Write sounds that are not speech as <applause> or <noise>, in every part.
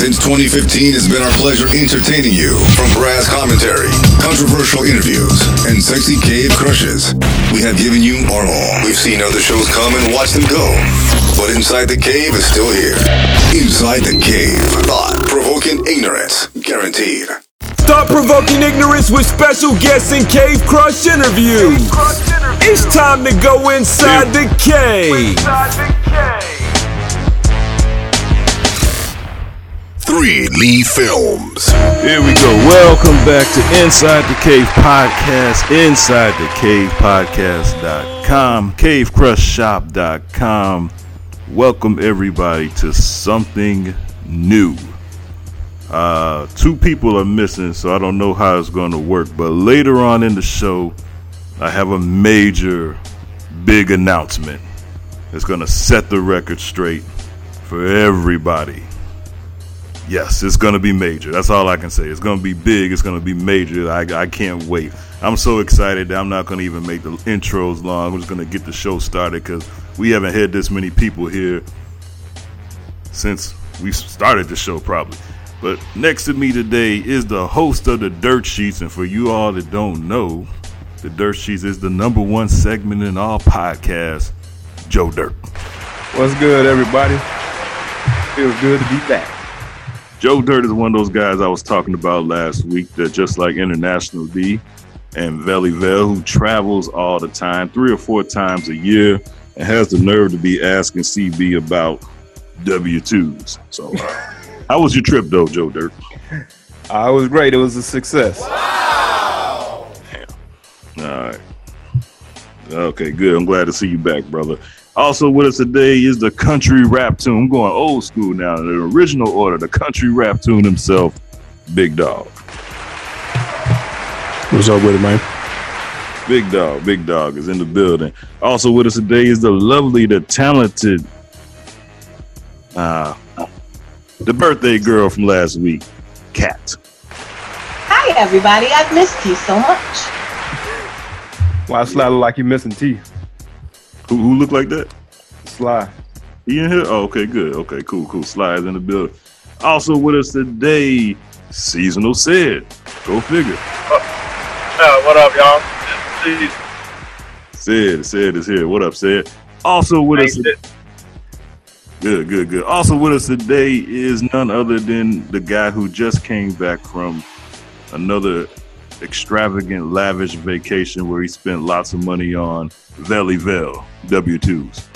Since 2015, it's been our pleasure entertaining you from brass commentary, controversial interviews, and sexy cave crushes. We have given you our all. We've seen other shows come and watch them go. But Inside the Cave is still here. Inside the Cave. Thought provoking ignorance. Guaranteed. Thought provoking ignorance with special guests and cave crush interviews. It's time to go inside the cave. Three Lee Films. Here we go. Welcome back to Inside the Cave Podcast, Inside the Cave Podcast.com, CaveCrushShop.com. Welcome everybody to something new. Uh, two people are missing, so I don't know how it's going to work. But later on in the show, I have a major, big announcement. It's going to set the record straight for everybody. Yes, it's going to be major. That's all I can say. It's going to be big. It's going to be major. I, I can't wait. I'm so excited that I'm not going to even make the intros long. I'm just going to get the show started because we haven't had this many people here since we started the show, probably. But next to me today is the host of the Dirt Sheets. And for you all that don't know, the Dirt Sheets is the number one segment in all podcasts, Joe Dirt. What's good, everybody? Feels good to be back. Joe Dirt is one of those guys I was talking about last week that just like International D and Valley Velle, who travels all the time, three or four times a year, and has the nerve to be asking CB about W 2s. So, uh, <laughs> how was your trip, though, Joe Dirt? I was great. It was a success. Wow. All right. Okay, good. I'm glad to see you back, brother. Also with us today is the country rap tune. I'm going old school now. In the original order, the country rap tune himself, Big Dog. What's up with it, man? Big Dog, Big Dog is in the building. Also with us today is the lovely, the talented, uh, the birthday girl from last week, Kat. Hi, everybody. I've missed you so much. Why Sly look like you're missing teeth? Who, who look like that? Sly. He in here? Oh, okay, good. Okay, cool, cool. Slides in the building. Also with us today, Seasonal Ced. Go figure. Uh, what up, y'all? This Ced, Ced is here. What up, Ced? Also with us. is- Good, good, good. Also with us today is none other than the guy who just came back from another extravagant, lavish vacation where he spent lots of money on Valley Velle W2s.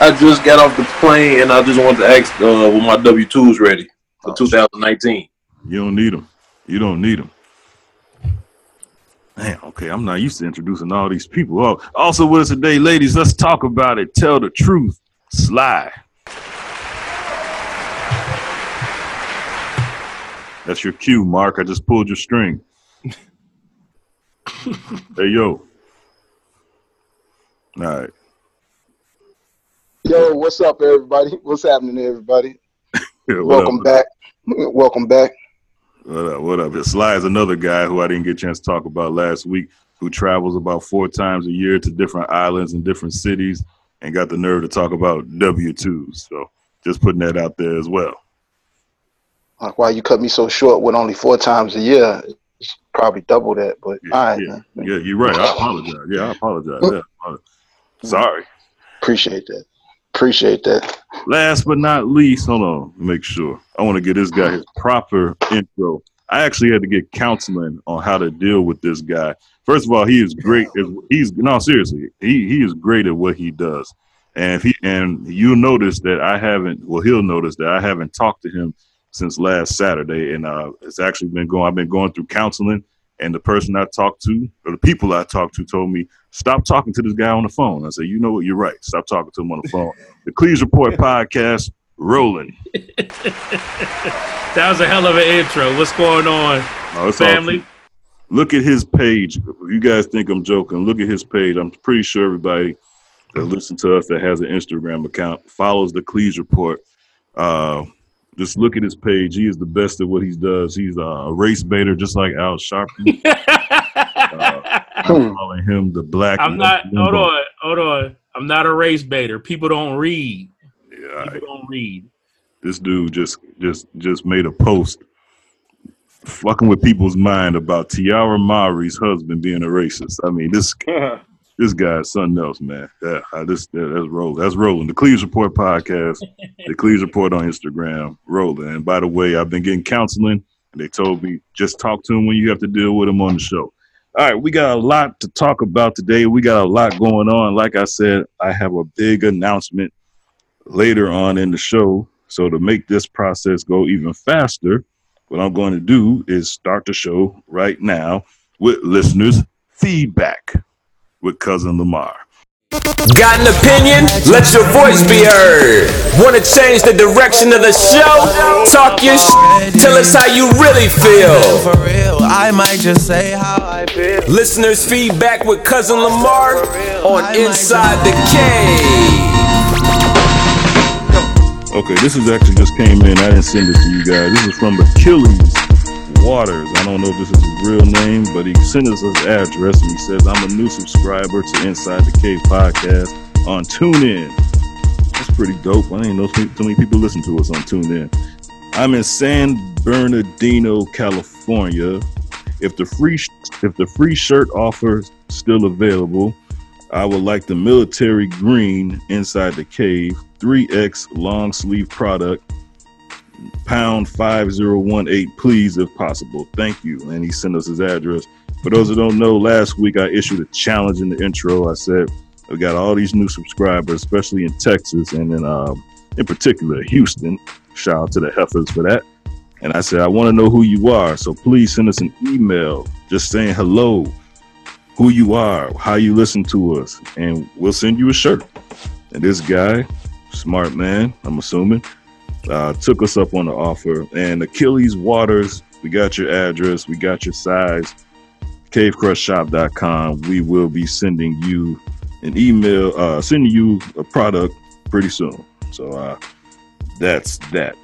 I just got off the plane and I just wanted to ask uh, were my W twos ready for 2019. You don't need them. You don't need them. Man, okay, I'm not used to introducing all these people. Oh, also with us today, ladies, let's talk about it. Tell the truth. Sly. That's your cue, Mark. I just pulled your string. <laughs> hey, yo. All right. Yo, what's up, everybody? <laughs> What's happening, everybody? <laughs> What Welcome up? back. Welcome back. What up? What up? Sly is another guy who I didn't get a chance to talk about last week, who travels about four times a year to different islands and different cities, and got the nerve to talk about W twos. So just putting that out there as well. Like, why you cut me so short with only four times a year? It's probably double that, but Yeah, all right, yeah, yeah, you're right. I apologize. Yeah, I apologize. Yeah, I apologize. Sorry. Appreciate that. Appreciate that. Last but not least, hold on, make sure. I want to get this guy his proper intro. I actually had to get counseling on how to deal with this guy. First of all, he is great. He's no seriously. He he is great at what he does, and if he and you'll notice that I haven't. Well, he'll notice that I haven't talked to him since last Saturday, and uh, it's actually been going. I've been going through counseling, and the person I talked to, or the people I talked to, told me stop talking to this guy on the phone. I said, you know what, you're right. Stop talking to him on the phone. The Cleves Report <laughs> podcast rolling. That was a hell of an intro. What's going on, family? true. Look at his page. You guys think I'm joking, look at his page. I'm pretty sure everybody that listens to us that has an Instagram account follows the Cleves Report. Uh, just look at his page. He is the best at what he does. He's a race baiter, just like Al Sharpton. <laughs> uh, I'm calling him the black. I'm not. Limbo. Hold on. Hold on. I'm not a race baiter. People don't read. Yeah, all right. People don't read. This dude just just just made a post fucking with people's mind about Tiara Mowry's husband being a racist. I mean, this <laughs> this guy's something else, man. Yeah, I, this that, that's rolling. That's rolling. The Cleves Report podcast, <laughs> the Cleves Report on Instagram, rolling. And by the way, I've been getting counseling, and they told me just talk to him when you have to deal with him on the show. All right, we got a lot to talk about today. We got a lot going on. Like I said, I have a big announcement later on in the show. So to make this process go even faster, what I'm going to do is start the show right now with listeners' feedback with cousin Lamar. Got an opinion? Let your voice be heard. Want to change the direction of the show? Talk your shit. Tell us how you really feel. For real, I might just say how I feel. Listeners' feedback with cousin Lamar on Inside the Cave. Okay, this is actually just came in. I didn't send it to you guys. This is from Achilles Waters. I don't know if this is his real name, but he sent us his address and he says, I'm a new subscriber to Inside the Cave podcast on TuneIn. That's pretty dope. I didn't know too many people listen to us on TuneIn. I'm in San Bernardino, California. If the free if the free shirt offer is still available, I would like the military green inside the cave 3x long sleeve product pound 5018 please if possible. Thank you. And he sent us his address. For those that don't know last week i issued a challenge in the intro. I said we got all these new subscribers especially in texas and in um, in particular houston. Shout out to the heifers for that. And i said i want to know who you are so please send us an email just saying hello who you are how you listen to us and we'll send you a shirt. And this guy smart man, I'm assuming, uh, took us up on the offer. And Achilles Waters, we got your address, we got your size. CaveCrushShop.com. We will be sending you an email, uh, sending you a product pretty soon. So uh, that's that.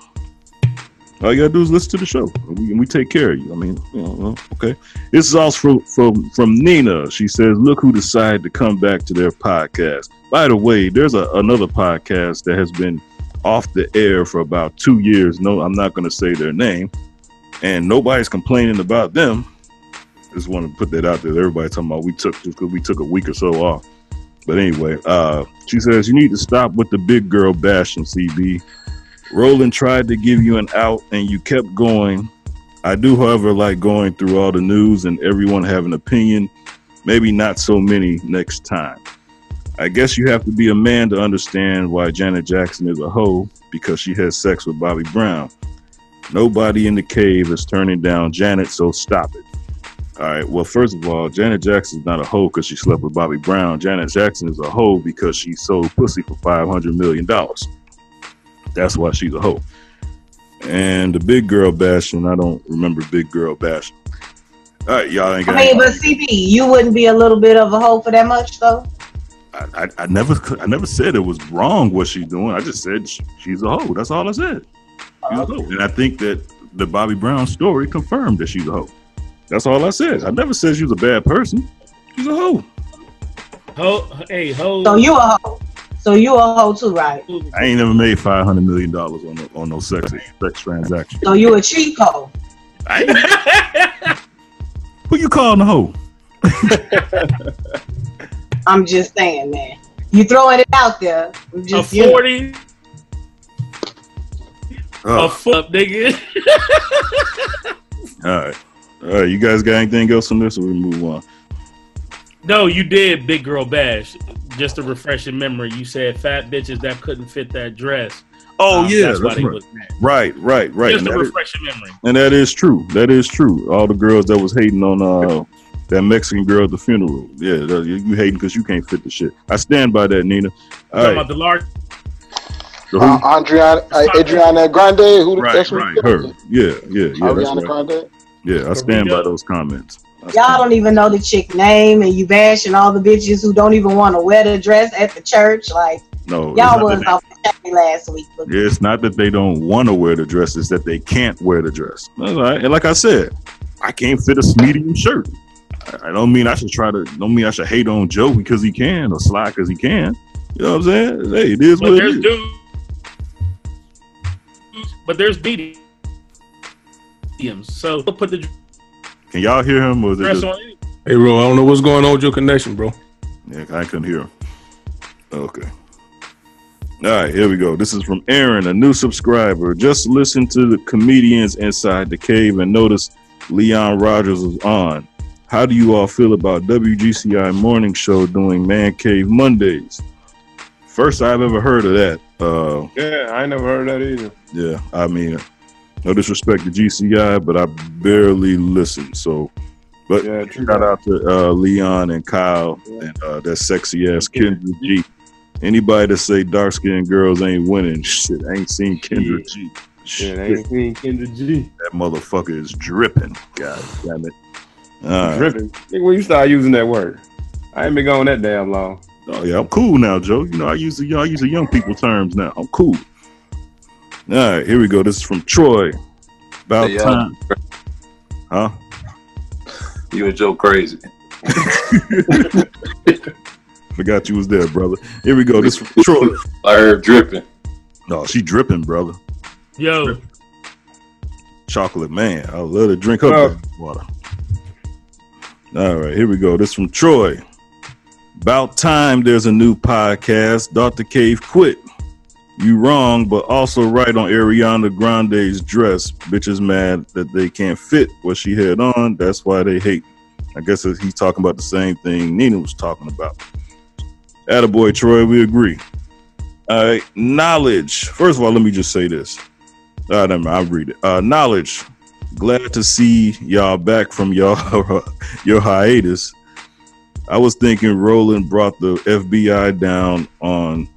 All you gotta do is listen to the show, and we, we take care of you. I mean, you know, okay. This is also from, from from Nina. She says, "Look who decided to come back to their podcast." By the way, there's a, another podcast that has been off the air for about two years. No, I'm not going to say their name, and nobody's complaining about them. Just want to put that out there. Everybody talking about we took just because we took a week or so off. But anyway, uh, she says you need to stop with the big girl bashing, CB. Roland tried to give you an out, and you kept going. I do, however, like going through all the news and everyone have an opinion. Maybe not so many next time. I guess you have to be a man to understand why Janet Jackson is a hoe because she has sex with Bobby Brown. Nobody in the cave is turning down Janet, so stop it. All right. Well, first of all, Janet Jackson is not a hoe because she slept with Bobby Brown. Janet Jackson is a hoe because she sold pussy for five hundred million dollars. That's why she's a hoe. And the big girl bashing, I don't remember big girl bashing. All right, y'all ain't got. I mean, but CB, you wouldn't be a little bit of a hoe for that much, though. I, I, I never I never said it was wrong what she's doing. I just said sh- she's a hoe. That's all I said. She's a uh-huh. hoe. And I think that the Bobby Brown story confirmed that she's a hoe. That's all I said. I never said she was a bad person. She's a hoe. Ho, hey, ho. So you a hoe. So you a hoe too, right? I ain't never made five hundred million dollars on no, on no sex sex transaction. So you a cheat hoe. I ain't- <laughs> Who you calling a hoe? <laughs> I'm just saying, man. You throwing it out there. I'm a Just you know. 40, Oh, a foot up, nigga. <laughs> all right, all right. You guys got anything else on this, or we move on? no, you did, big girl bash. Just to refresh your memory, you said fat bitches that couldn't fit that dress. Oh Um, yeah, that's that's right. right, right, right. Just And to that is- refresh your memory. And that is true. That is true. All the girls that was hating on uh that Mexican girl at the funeral. Yeah, that- you, you hating because you can't fit the shit. I stand by that, Nina. All Talking about the large. So Uh, who- Adriana, uh, Adriana Grande, who the right, that's right. Her. Yeah, yeah, yeah. Adriana right. Grande. Yeah, I stand by those comments. I Y'all stand- don't even know the chick name, and you bashing all the bitches who don't even want to wear the dress at the church. Like No, it's y'all not was that off the last week. But they- it's not that they don't want to wear the dress; it's that they can't wear the dress. That's all right. And like I said, I can't fit a medium shirt. I- I don't mean I should try to. Don't mean I should hate on Joe because he can or Sly because he can. You know what I'm saying? Hey, it is But what it there's is. dudes but there's mediums. So we'll put the Can y'all hear him? Or is it just, Hey, bro, I don't know what's going on with your connection, bro. yeah, I couldn't hear him. Okay. All right, here we go. This is from Aaron, a new subscriber. Just listen to the comedians inside the cave and notice Leon Rogers was on. How do you all feel about WGCI Morning Show doing Man Cave Mondays? First I've ever heard of that. Uh, Yeah, I never heard that either. yeah, I mean, no disrespect to GCI, but I barely listen. So, but Yeah, shout out to uh, Leon and Kyle and uh, that sexy ass Kendra G. Anybody that say dark skinned girls ain't winning, shit, I ain't seen Kendra G. Yeah, Shit, they ain't seen Kendra G. that motherfucker is dripping. God damn it. All right. Dripping. Nigga, when you start using that word, I ain't been going that damn long. Oh yeah, I'm cool now, Joe. You know, I use the I use the young people terms now. I'm cool. All right, here we go. This is from Troy. About Yeah. time, huh? You and Joe crazy. <laughs> Forgot you was there, brother. Here we go. This is from Troy. I heard dripping. No, she dripping, brother. Yo, Chocolate man. I love to drink her Oh. water. All right, here we go. This from Troy. About time there's a new podcast. Dr. Cave quit. You wrong, but also right on Ariana Grande's dress. Bitches mad that they can't fit what she had on. That's why they hate. I guess he's talking about the same thing Nina was talking about. Attaboy, Troy, we agree. All right, knowledge. First of all, let me just say this. Uh, mind, I'll read it. Uh, knowledge. Glad to see y'all back from y'all <laughs> your hiatus. I was thinking Roland brought the FBI down on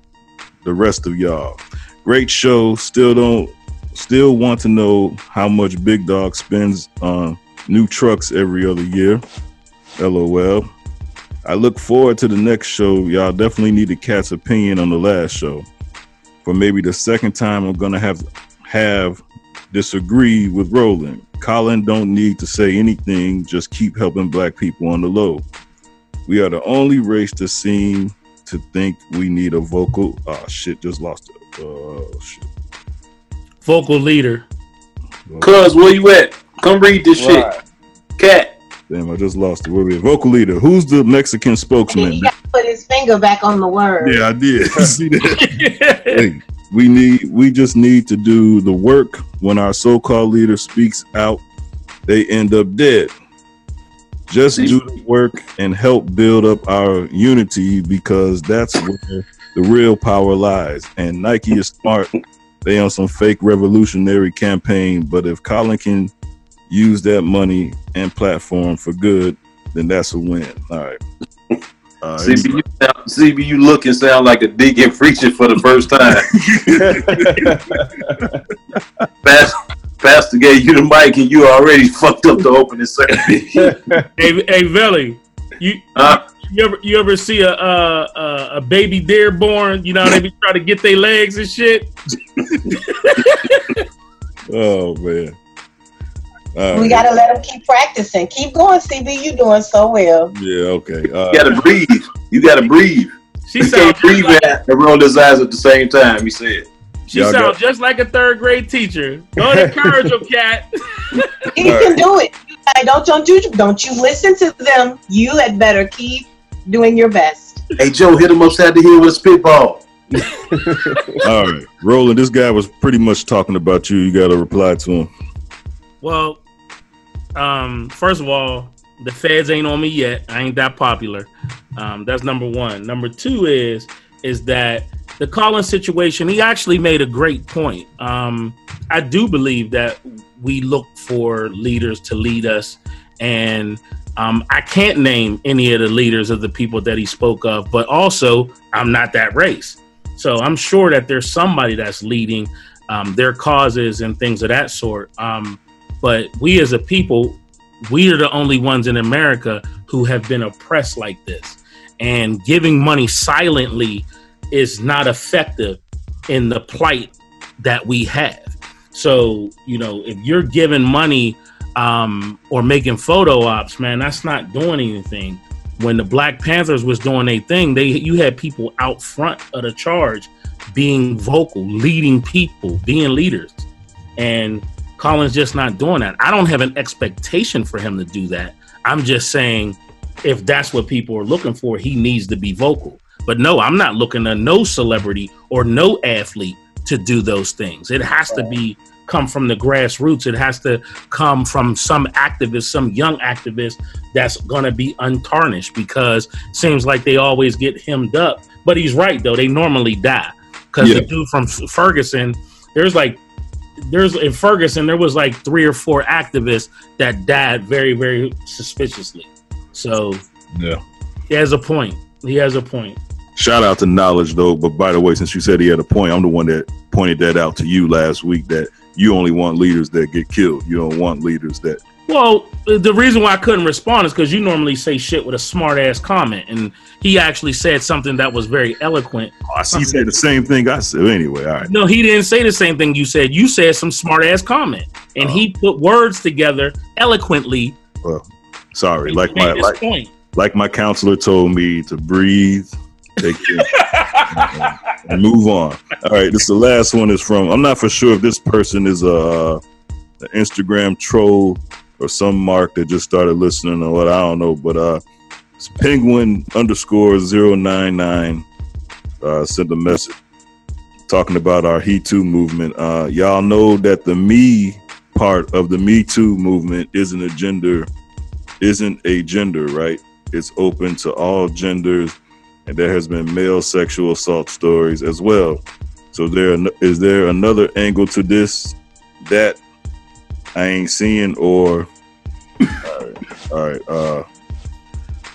the rest of y'all. Great show. Still don't still want to know how much Big Dog spends on new trucks every other year. LOL. I look forward to the next show. Y'all definitely need a Kat's opinion on the last show. For maybe the second time I'm gonna have have disagree with Roland. Colin don't need to say anything, just keep helping black people on the low. We are the only race that seem to think we need a vocal. Oh shit, just lost it. Oh shit. vocal leader. Cuz, where you at? Come read this Right. shit. Kat. Damn, I just lost it. Where we at? Vocal leader. Who's the Mexican spokesman? He got to put his finger back on the word. Yeah, I did. <laughs> See that? <laughs> Hey, we need we just need to do the work. When our so-called leader speaks out they end up dead. Just do the work and help build up our unity because that's where the real power lies. And nike is smart. They on some fake revolutionary campaign but if colin can use that money and platform for good then that's a win. All right uh, CB, you sound, CB, you look and sound like a deacon preaching for the first time. <laughs> Pastor, Pastor gave you the mic and you already fucked up the opening sermon. <laughs> hey, hey, Velly, you Huh? you ever you ever see a a, a, a baby deer born? You know how they be trying to get their legs and shit. <laughs> oh man All We right. got to let them keep practicing. Keep going, CB. You doing so well. Yeah, okay. Uh, You gotta breathe. You gotta breathe. She You can't breathe and roll his eyes at the same time, he said. she Y'all sounds got- just like a third grade teacher. Go to encourage your cat. <laughs> He can do it. Hey, Don't don't you don't you listen to them. You had better keep doing your best. Hey Joe, hit him upside the head with a spitball. <laughs> All right, Roland. This guy was pretty much talking about you. You got to reply to him. Well, um, first of all, the feds ain't on me yet. I ain't that popular. Um, that's number one. Number two is is that the Colin's situation. He actually made a great point. Um, I do believe that we look for leaders to lead us, and um, I can't name any of the leaders of the people that he spoke of. But also, I'm not that race, so I'm sure that there's somebody that's leading um, their causes and things of that sort. Um, but we as a people we are the only ones in america who have been oppressed like this. And giving money silently is not effective in the plight that we have. So you know if you're giving money um, or making photo ops man that's not doing anything. When the black panthers was doing a thing they you had people out front of the charge being vocal leading people being leaders. And Colin's just not doing that. I don't have an expectation for him to do that. I'm just saying, if that's what people are looking for, he needs to be vocal. But no, I'm not looking at no celebrity or no athlete to do those things. It has to be come from the grassroots. It has to come from some activist, some young activist that's going to be untarnished because seems like they always get hemmed up. But he's right though; they normally die because Yeah. the dude from Ferguson, there's like there's in Ferguson there was like three or four activists that died very very suspiciously. So Yeah. he has a point. He has a point. Shout out to Knowledge though. But by the way, since you said he had a point, I'm the one that pointed that out to you last week. That you only want leaders that get killed. You don't want leaders that. Well, the reason why I couldn't respond is because you normally say shit with a smart ass comment, and he actually said something that was very eloquent. Oh, see. He said the same thing I said. Anyway, all right. No, he didn't say the same thing you said. You said some smart ass comment, and he oh. put words together eloquently. Well, sorry. Like my like, point. like my counselor told me to breathe, take it, <laughs> and, move on. All right, this the last one is from. I'm not for sure if this person is a, an Instagram troll or some mark that just started listening or what. I don't know, but uh, it's penguin underscore zero nine nine uh, sent a message talking about our He Too movement. Uh, y'all know that the me part of the Me Too movement isn't a gender, isn't a gender, right? It's open to all genders, and there has been male sexual assault stories as well. So there is there another angle to this that I ain't seeing, or all right, all right, uh,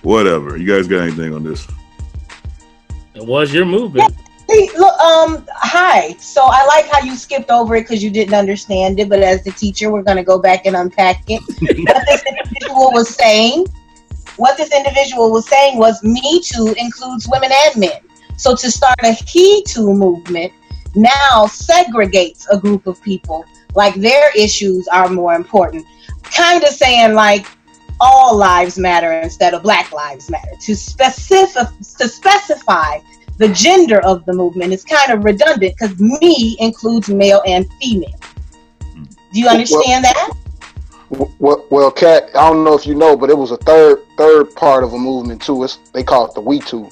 whatever. You guys got anything on this? It was your movement. See, look, um, hi. So I like how you skipped over it because you didn't understand it. But as the teacher, we're going to go back and unpack it. <laughs> what this individual was saying, what this individual was saying was, Me Too includes women and men. So to start a He Too movement now segregates a group of people, like their issues are more important. Kind of saying like all lives matter instead of Black lives matter. To specific to specify the gender of the movement is kind of redundant because me includes male and female. Do you understand that? Well, well, Kat, I don't know if you know, but it was a third third part of a movement too. It's they call it the We Too.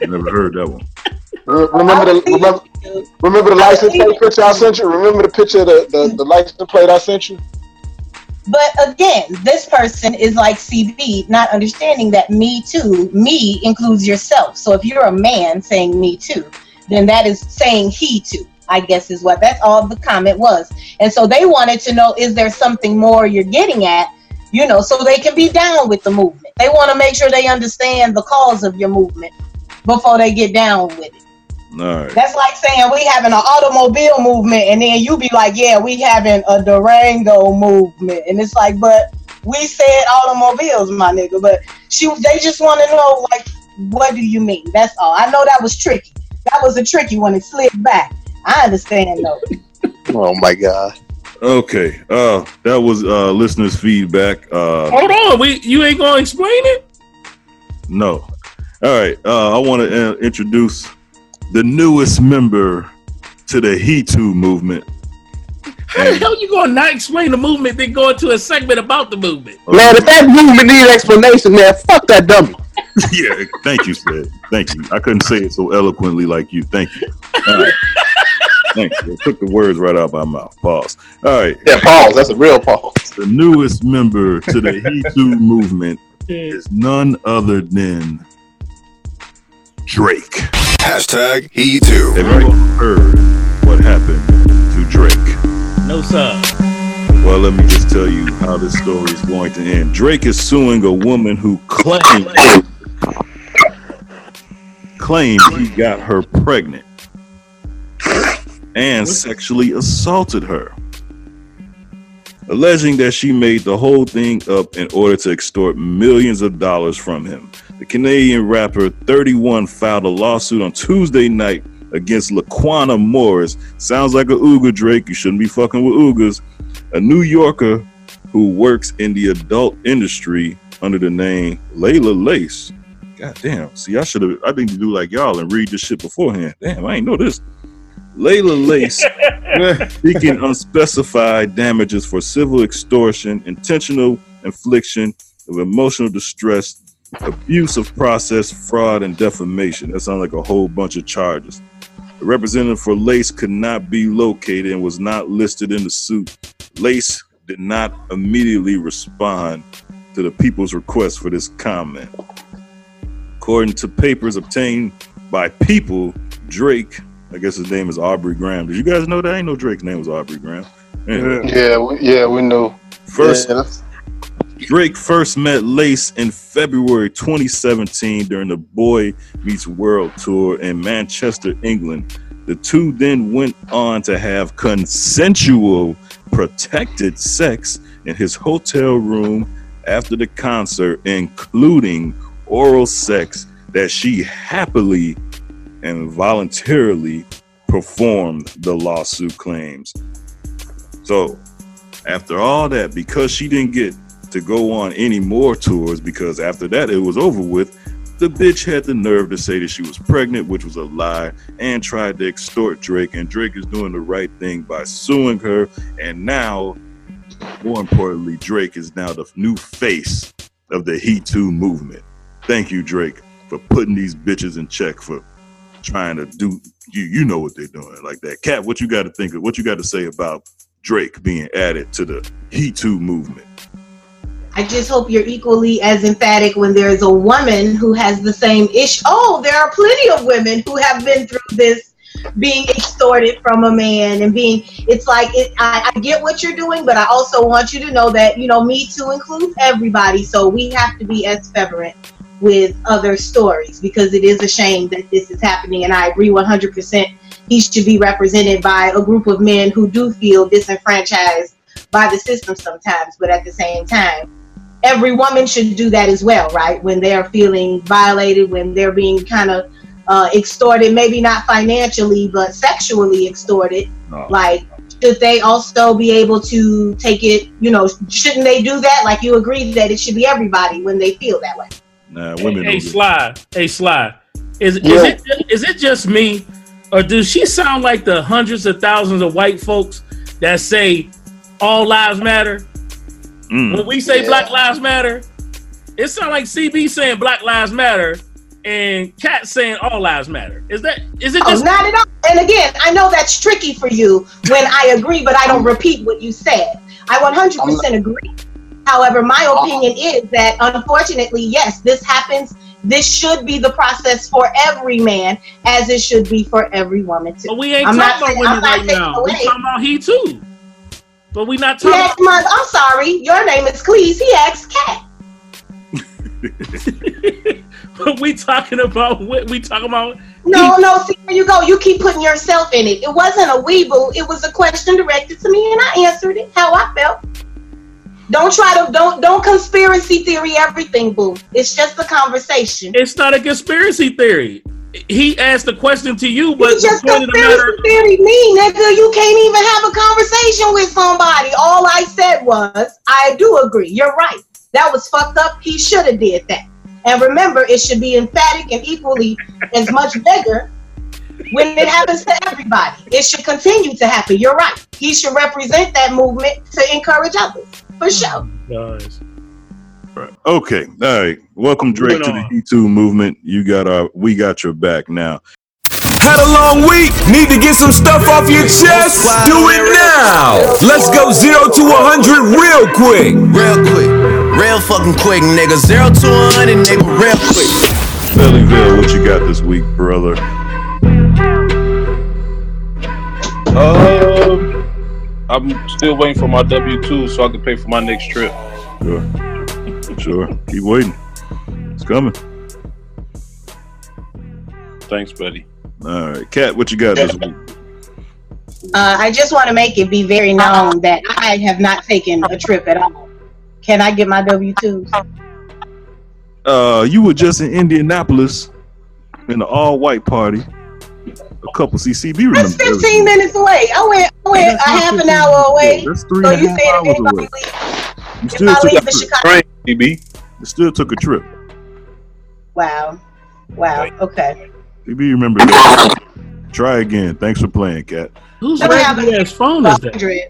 Never heard that one. Remember the remember, remember the license plate picture I sent you? Remember the picture of the, the, the license plate I sent you? But again, this person is like CB, not understanding that me too, me includes yourself. So if you're a man saying me too, then that is saying he too, I guess is what that's all the comment was. And so they wanted to know is there something more you're getting at, you know, so they can be down with the movement. They want to make sure they understand the cause of your movement before they get down with it. All right. That's like saying we having an automobile movement, and then you be like, "Yeah, we having a Durango movement," and it's like, "But we said automobiles, my nigga." But she, they just want to know, like, what do you mean? That's all. I know that was tricky. That was a tricky one. It slid back. I understand though. <laughs> Oh my god. Okay. Uh, that was uh listeners' feedback. Uh, Hold on, we you ain't gonna explain it? No. All right. Uh, I want to uh, introduce the newest member to the He Too movement. How the hell you gonna not explain the movement, then go into a segment about the movement? Man, if that movement needs explanation, man, fuck that dummy. <laughs> yeah. Thank you, Sid. Thank you. I couldn't say it so eloquently like you. Thank you. All right. Thank you. I took the words right out of my mouth. Pause. All right. Yeah, pause. That's a real pause. The newest member to the He Too <laughs> movement is none other than Drake. Hashtag he too. Have you heard what happened to Drake? No sir. Well, let me just tell you how this story is going to end. Drake is suing a woman who claimed claimed he got her pregnant and sexually assaulted her, alleging that she made the whole thing up in order to extort millions of dollars from him. The Canadian rapper 31 filed a lawsuit on Tuesday night against Laquana Morris. Sounds like a Ooga Drake. You shouldn't be fucking with Oogas. A New Yorker who works in the adult industry under the name Layla Lace. God damn. See, I should have I need to do like y'all and read this shit beforehand. Damn, I ain't know this. Layla Lace <laughs> seeking unspecified damages for civil extortion, intentional infliction of emotional distress, abuse of process, fraud, and defamation. That sounds like a whole bunch of charges. The representative for Lace could not be located and was not listed in the suit. Lace did not immediately respond to the people's request for this comment. According to papers obtained by people, Drake, I guess his name is Aubrey Graham. Did you guys know that? I didn't know Drake's name was Aubrey Graham. Anyway, Yeah, we, yeah, we know. First, Yeah, Drake first met Lace in February 2017 during the Boy Meets World tour in Manchester, England. The two then went on to have consensual, protected sex in his hotel room after the concert, including oral sex that she happily and voluntarily performed, the lawsuit claims. So, after all that, because she didn't get to go on any more tours, because after that it was over with, the bitch had the nerve to say that she was pregnant, which was a lie, and tried to extort Drake. And Drake is doing the right thing by suing her. And now, more importantly, Drake is now the new face of the He Too movement. Thank you, Drake, for putting these bitches in check for trying to do you you know what they're doing like that. Kat, what you got to think of? What you got to say about Drake being added to the He Too movement? I just hope you're equally as emphatic when there is a woman who has the same issue. Oh, there are plenty of women who have been through this being extorted from a man and being it's like it, I, I get what you're doing but i also want you to know that you know me too includes everybody so we have to be as fervent with other stories because it is a shame that this is happening and i agree 100% he should be represented by a group of men who do feel disenfranchised by the system sometimes but at the same time every woman should do that as well, right? When they're feeling violated, when they're being kind of uh, extorted, maybe not financially, but sexually extorted. No. Like, should they also be able to take it? You know, shouldn't they do that? Like, you agree that it should be everybody when they feel that way. Nah, women Hey, don't Sly. Hey, Sly. Is, is, it, is it just me, or does she sound like the hundreds of thousands of white folks that say all lives matter? Mm. When we say Yeah. Black Lives Matter, it sounds like CB saying Black Lives Matter and Kat saying all lives matter. Is that is it Oh, just not at all. And again, I know that's tricky for you when I agree, but I don't repeat what you said. I 100% agree. However, my opinion is that unfortunately, yes, this happens. This should be the process for every man, as it should be for every woman too. but we ain't I'm not talking saying- about I'm women not right taking now. We talking about he too. But we not talking Yes, my, I'm sorry. Your name is Cleese. He asked Kat. <laughs> but we talking about what we talking about No, no, see where you go. You keep putting yourself in it. It wasn't a weeble. It was a question directed to me, and I answered it how I felt. Don't try to don't don't conspiracy theory everything, boo. It's just a conversation. it's not a conspiracy theory. He asked the question to you, but It's just the point of the matter conspiracy theory, me, nigga. You can't even have a conversation with somebody. All I said was, I do agree. You're right. That was fucked up. He should have did that. And remember, it should be emphatic and equally as much bigger when it happens to everybody. It should continue to happen. You're right. He should represent that movement to encourage others, for sure. Guys. Okay, all right. Welcome Drake to the He Too movement. You got our, we got your back now. Had a long week. Need to get some stuff off your chest? Do it now. Let's go zero to 100 real quick. Real quick. Real fucking quick, nigga. Zero to 100, nigga. Real quick. Bellyville, what you got this week, brother? Um, I'm still waiting for my W two so I can pay for my next trip. Sure, sure. Keep waiting. It's coming. Thanks, buddy. All right, Kat, what you got this week? Uh, I just want to make it be very known that I have not taken a trip at all. Can I get my W 2s? Uh, you were just in Indianapolis in an all-white party. A couple CCB remember. That's 15 minutes away. I went, I went a half an hour away. That's three So and a you half said if hours anybody away. Leave, You if still I took leave a the trip. Chicago. Train, CB. You still took a trip. Wow. Wow. Okay. CB remember that. Try again. Thanks for playing, Kat. Whose I don't have raggedy a ass phone is that? 100.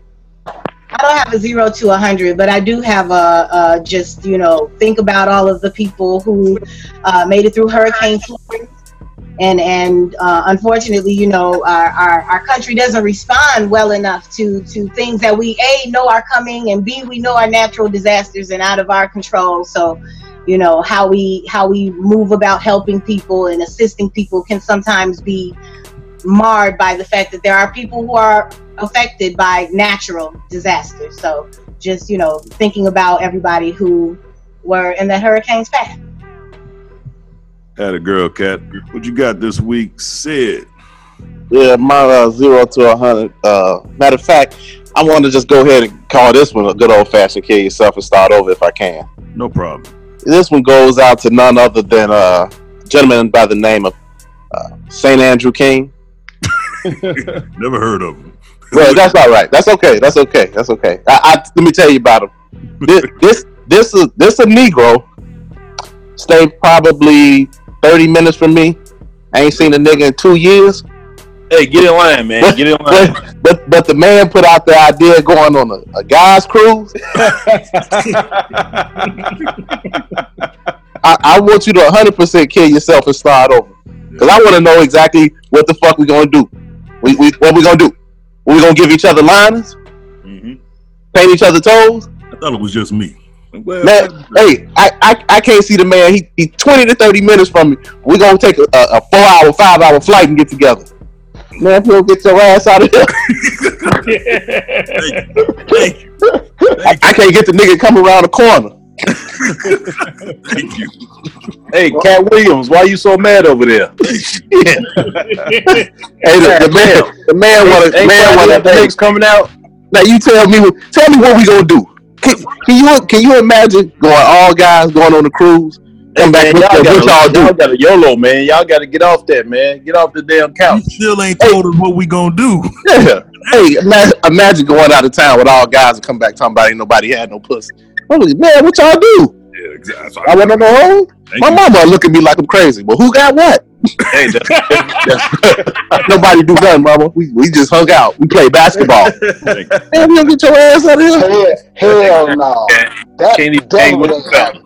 I don't have a zero to a hundred, but I do have a, a just you know think about all of the people who uh, made it through Hurricane Florence, and and uh, unfortunately, you know, our, our our country doesn't respond well enough to to things that we a know are coming, and b we know are natural disasters and out of our control. So, you know how we how we move about helping people and assisting people can sometimes be marred by the fact that there are people who are affected by natural disasters. So just, you know, thinking about everybody who were in that hurricane's path. Had a girl, Kat. What you got this week? Sid. Yeah, my uh, zero to a hundred. Uh, matter of fact, I want to just go ahead and call this one a good old fashioned kill yourself and start over if I can. No problem. This one goes out to none other than uh, a gentleman by the name of uh, Saint Andrew King. <laughs> Never heard of him. Well, <laughs> that's all right. That's okay. That's okay. That's okay. I, I, let me tell you about him. <laughs> This this this is this a Negro. Stayed probably thirty minutes from me. I ain't seen a nigga in two years. Hey, get in line, man. Get in line. But but, but the man put out the idea of going on a, a guy's cruise. <laughs> I, I want you to 100% kill yourself and start over. Because I want to know exactly what the fuck we going to do. We, we, what we going to do? We going to give each other liners? Mm-hmm. Paint each other toes? I thought it was just me. Well, Man, hey, I, I, I can't see the man. He, he 20 to 30 minutes from me. We're going to take a, a, a four hour, five hour flight and get together. Man, if you don't get your ass out of here. Thank you. I, I can't get the nigga come around the corner. Thank you. Hey, Katt Williams, why are you so mad over there? <laughs> Hey, the, the man, the man want to, Ain't man Friday want the to. Knicks coming out? Now you tell me, what- tell me what we gonna do. Can, can you can you imagine going all guys going on the cruise? Come back Man, y'all, what gotta, y'all y'all do? got a YOLO, man. Y'all got to get off that, man. Get off the damn You couch. still ain't told us what we gonna do. Yeah. <laughs> Hey, imagine, imagine going out of town with all guys and come back talking about ain't nobody had no pussy. Holy man, what y'all do? Yeah, exactly. I want to know. Thank My you. mama look at me like I'm crazy. But who got what? Hey, that- <laughs> <laughs> Nobody do nothing, mama. We, we just hung out. We played basketball. <laughs> Thank you. Don't get your ass out of here. Hell, hell no. That can't even hang with would the.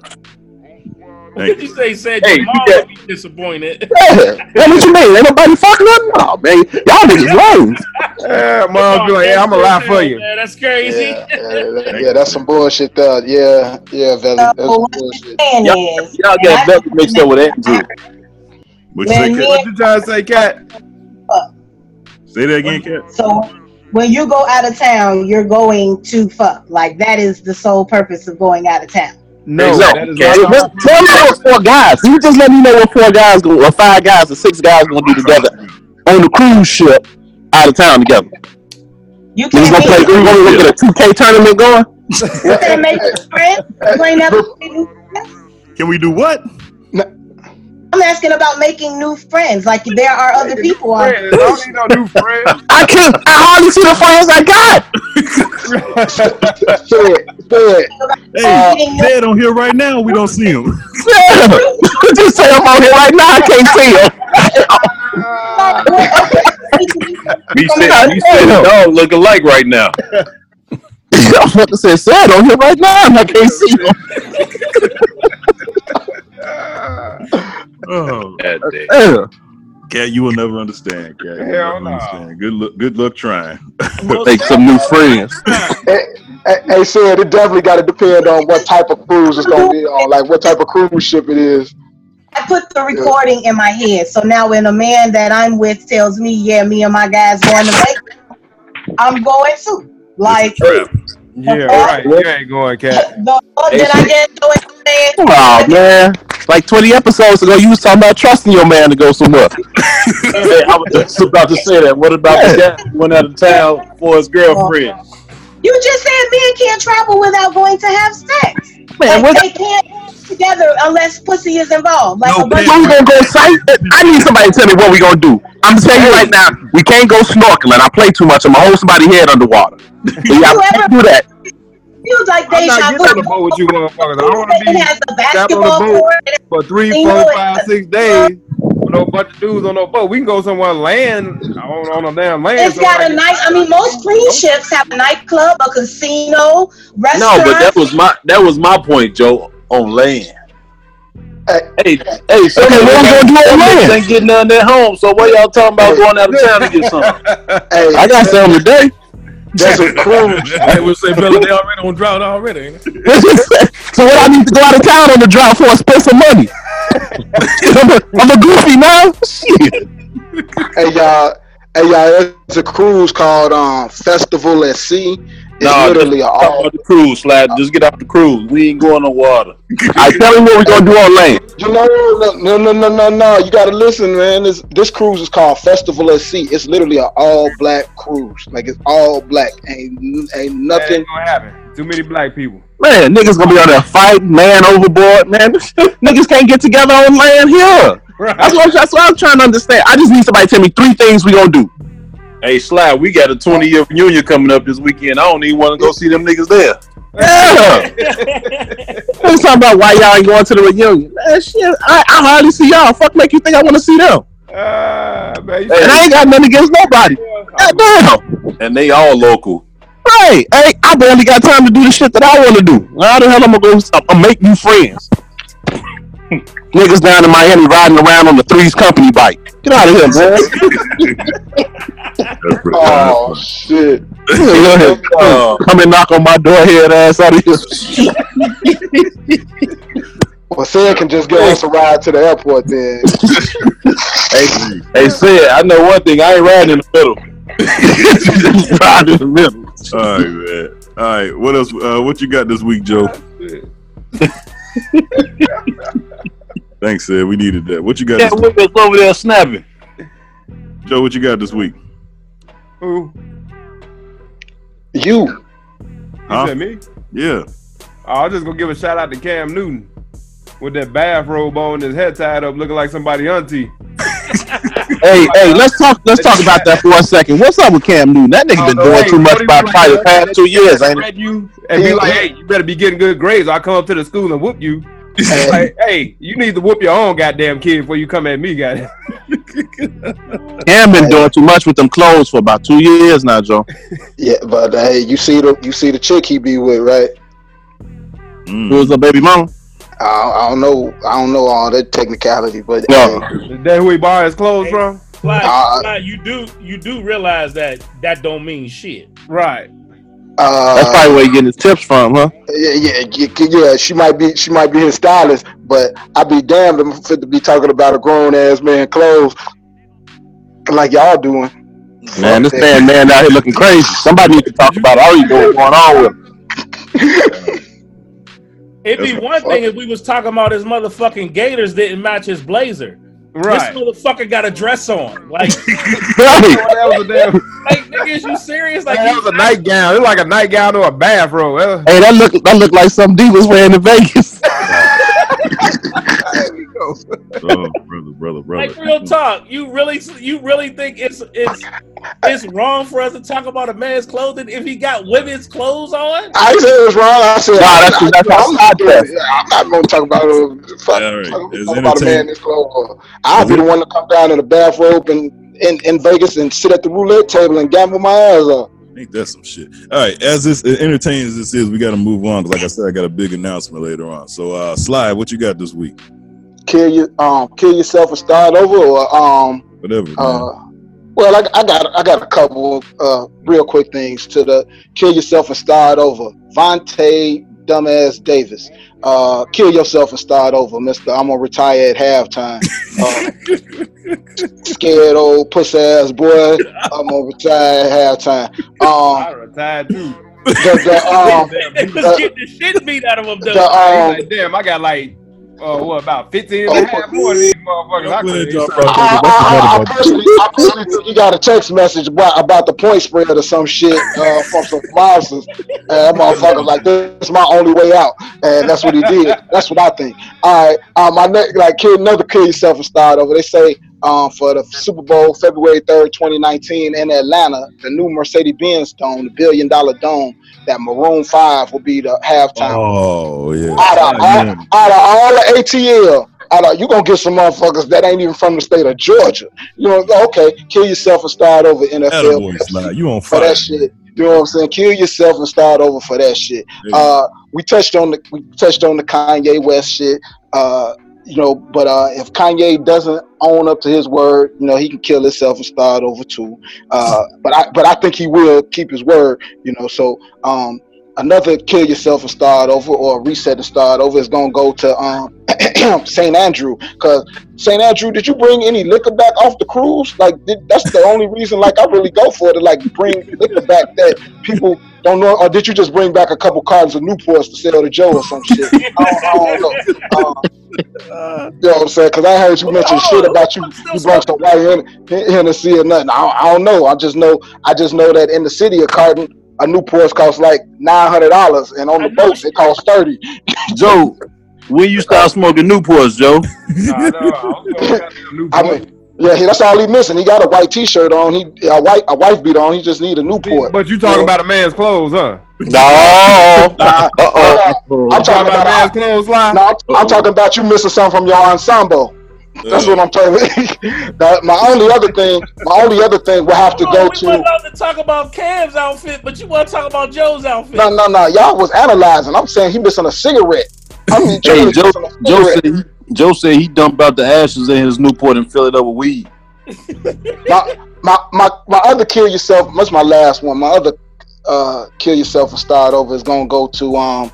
What Thank did you. you say? Said Hey, Jamal you got- would be disappointed. Yeah. Man, what you mean? Ain't nobody fucking nothing? No, man. Y'all niggas lame. Yeah, mom be like, yeah, I'm gonna lie for you. Man, that's crazy. Yeah, yeah, yeah, that's some bullshit there. Yeah, yeah, Valley. That's So some uh, bullshit. Y'all, is, y'all got and I- Belton mixed up with Andrew. What you say, When Kat? me What you trying to say, Kat? Say that again, Kat. So when you go out of town, you're going to fuck. Like that is the sole purpose of going out of town. No, Exactly. that is Hey, not but tell me what four guys. You just let me know what four guys, go, or five guys, or six guys gonna do together on the cruise ship out of town together. You We can't gonna play. make, We gonna look at a two K tournament going. you can't make friends. You ain't never made new friends. Can we do what? I'm asking about making new friends. Like there are other people on. I don't need no new friends. I can't. I hardly see the friends I got. <laughs> Fed, fed. Hey, uh, meeting Ted on here right now. We don't see him. <laughs> Yeah. <laughs> just say I'm on here right now. I can't see him. We said, we said the dog look alike right now. I'm about to say sad on here right now. I can't see him. Oh, <laughs> That day. Yeah. Kat, you will never understand. Kat, Hell never no. understand. Good luck. Good luck trying. Make some new friends. <laughs> Hey, hey, hey, said it definitely got to depend on what type of cruise it's gonna be on, like what type of cruise ship it is. I put the recording in my head. So now when a man that I'm with tells me, yeah, me and my guys going to Vegas, I'm going too. Like Yeah, right. You ain't going, Kat. the fuck did I get into it? man? Oh man. Like 20 episodes ago, you was talking about trusting your man to go somewhere. Hey, I was just about to say that. What about the guy who went out of town for his girlfriend? You just said men can't travel without going to have sex. Man, like what- they can't get together unless pussy is involved. Like No, a we gonna go sight? I need somebody to tell me what we gonna do. I'm telling you right now, we can't go snorkeling. I play too much. I'm gonna hold somebody's head underwater. <laughs> Yeah, I can't do that. Feels like I'm deja not getting on the boat with you motherfuckers. I don't want to be has a strapped on the boat court. for three, You four, know it. five, six days with no bunch of dudes on no boat. We can go somewhere land on, on a damn land. It's got a somewhere. night. I mean, most cruise ships have a nightclub, a casino, restaurant. No, but that was my that was my point, Joe. On land. Hey, hey, some Okay, what we them gonna do on land? ain't getting nothing at home. So what y'all talking about going out of town to get something? Hey, I got something today. There's a cruise. I <laughs> would say, Bella, they already on drought already. <laughs> So what I need to go out of town on the drought for and spend some money. <laughs> I'm, a, I'm a goofy now. Shit. Hey y'all, hey y'all, it's a cruise called um Festival at Sea. It's Nah, literally just all. the cruise, slide. Just get off the cruise. We ain't going on water. <laughs> I tell you what we're gonna do on land. You know, no, no, no, no, no. You gotta listen, man. This this cruise is called Festival at Sea. It's literally an all black cruise. Like it's all black. Ain't ain't nothing. ain't gonna happen. Too many black people. Man, niggas gonna be on there fighting, man overboard, man. <laughs> niggas can't get together on land here. <laughs> That's what, that's what I'm trying to understand. I just need somebody to tell me three things we gonna do. Hey, Sly, we got a 20 year reunion coming up this weekend. I don't even want to go see them niggas there. Yeah. Let's talk about why y'all ain't going to the reunion. Man, shit, I, I hardly see y'all. Fuck make you think I want to see them. Uh, man, you And I ain't got nothing against nobody. God damn. And they all local. Right. Hey, I barely got time to do the shit that I want to do. How the hell am I'm gonna go uh, make new friends? <laughs> Niggas down in Miami riding around on the Three's Company bike. Get out of here, man. <laughs> That's pretty Oh shit! <laughs> Uh, Come and knock on my door, head ass out of here. Well, Sam can just give us a ride to the airport then. <laughs> Hey, hey, Ced, I know one thing. I ain't riding in the middle. <laughs> Ride in the middle. All right, man. All right. What else? Uh, what you got this week, Joe? Thanks, Ced. We needed that. What you got? Yeah, This we was over there snapping. Joe, what you got this week? Who? You. You Huh? said me? Yeah. Oh, I'll just gonna give a shout out to Cam Newton with that bathrobe on, his head tied up, looking like somebody auntie. <laughs> Hey, hey, let's talk. Let's talk about that for a second. What's up with Cam Newton? That nigga been Oh, doing hey, too much by he probably the do? past two years, ain't it? You and be like, hey, you better be getting good grades. or I come up to the school and whoop you. Like, hey, you need to whoop your own goddamn kid before you come at me, goddamn. <laughs> Cam been doing too much with them clothes for about two years now, Joe. Yeah, but uh, hey, you see the you see the chick he be with, right? Mm. Who was a baby mama? I, I don't know. I don't know all that technicality, but No. hey, Is that who he borrowed his clothes from? Fly, Uh, Fly, you do you do realize that that don't mean shit. Right. Uh, That's probably where he getting his tips from, huh? yeah, yeah, yeah, yeah. She might be she might be his stylist, but I'd be damned if I'm fit to be talking about a grown ass man clothes like y'all doing. Man, this Fuck man, man out here looking crazy. Somebody need to talk about all you know what's going on with him. It'd be one thing if we was talking about his motherfucking gators didn't match his blazer. Right. This motherfucker got a dress on. Like, <laughs> Right. that was a damn. like nigga, is you serious? Like, that was a nightgown. It was like a nightgown or a bathrobe. Hey, that look that look like some D was wearing in Vegas. <laughs> Oh, brother, brother, brother. like real talk. You really, you really think it's it's it's wrong for us to talk about a man's clothing if he got women's clothes on? I didn't say it was wrong. I said Nah, that's- I, that's I, I'm not outside doing. I'm not going to talk about uh, fuck, Yeah, all right. talk, talk about a man in entertaining. his clothes. I'll be the one to come down in a bathrobe and in, in Vegas and sit at the roulette table and gamble my ass off. Ain't that some shit? All right, as this as entertaining as this is, we got to move on. 'cause Like I said, I got a big announcement later on. So, uh, Sly, what you got this week? Kill you, um, kill yourself and start over, or um, Whatever. man. uh, well, I, I got I got a couple uh real quick things to the kill yourself and start over. Vontae dumbass Davis, uh, kill yourself and start over, Mister. I'm gonna retire at halftime. <laughs> Uh, scared old pussy ass boy. I'm gonna retire at halftime. Um, I retired too. the, the, um, They was getting the shit beat out of him. the, um, Like, damn, I got like, uh, what, about 15 and a half more of these motherfuckers. I I, I, I, I personally, I personally think you got a text message about, about the point spread or some shit uh, from some monsters. And that motherfucker like, this is my only way out. And that's what he did. That's what I think. All right. Um, my next, like, kill, another kill yourself and start over. They say um, for the Super Bowl, February 3rd, 2019, in Atlanta, the new Mercedes Benz Dome, the billion dollar dome, that Maroon 5 will be the halftime. oh yeah. Out of, all, man. out of all the ATL, I know you gonna get some motherfuckers that ain't even from the state of Georgia. You know, okay, kill yourself and start over NFL. You on fire? for that shit. You know what I'm saying? Kill yourself and start over for that shit. Uh, we touched on the we touched on the Kanye West shit. Uh, you know, but uh, if Kanye doesn't own up to his word, you know, he can kill himself and start over too. Uh, but I but I think he will keep his word. You know, so um, another kill yourself and start over or reset and start over is gonna go to um, <clears throat> St. Andrew because St. Andrew, did you bring any liquor back off the cruise? Like did, that's the only reason. Like I really go for it to like bring liquor back that people don't know, or did you just bring back a couple cartons of Newports to sell to Joe or some shit? <laughs> I don't, I don't know. Um, you know what I'm saying? Because I heard you mention shit about you. You brought some white Hen- Hennessy or nothing. I don't, I don't know. I just know. I just know that in the city, a carton a Newports costs like nine hundred dollars, and on the boats it costs thirty. <laughs> Joe, when you start smoking Newports, Joe? I <laughs> mean, yeah, that's all he missing. He got a white T-shirt on. He a white a wife beat on. He just need a Newport. But you talking about a man's clothes, huh? No. <laughs> Uh oh. I'm talking about, man's clothes, line. No, I'm, I'm talking about you missing something from your ensemble. That's what I'm talking. That- <laughs> my only other thing, my only other thing will have to Oh, go we to. wasn't allowed to talk about Cam's outfit, but you want to talk about Joe's outfit. No, no, no. Y'all was analyzing. I'm saying he missing a cigarette. I mean, Hey, Joe, Joe, Joe said he, Joe said he dumped out the ashes in his Newport and filled it up with weed. <laughs> my, my my my other kill yourself. That's my last one. My other uh, kill yourself and start over is gonna go to um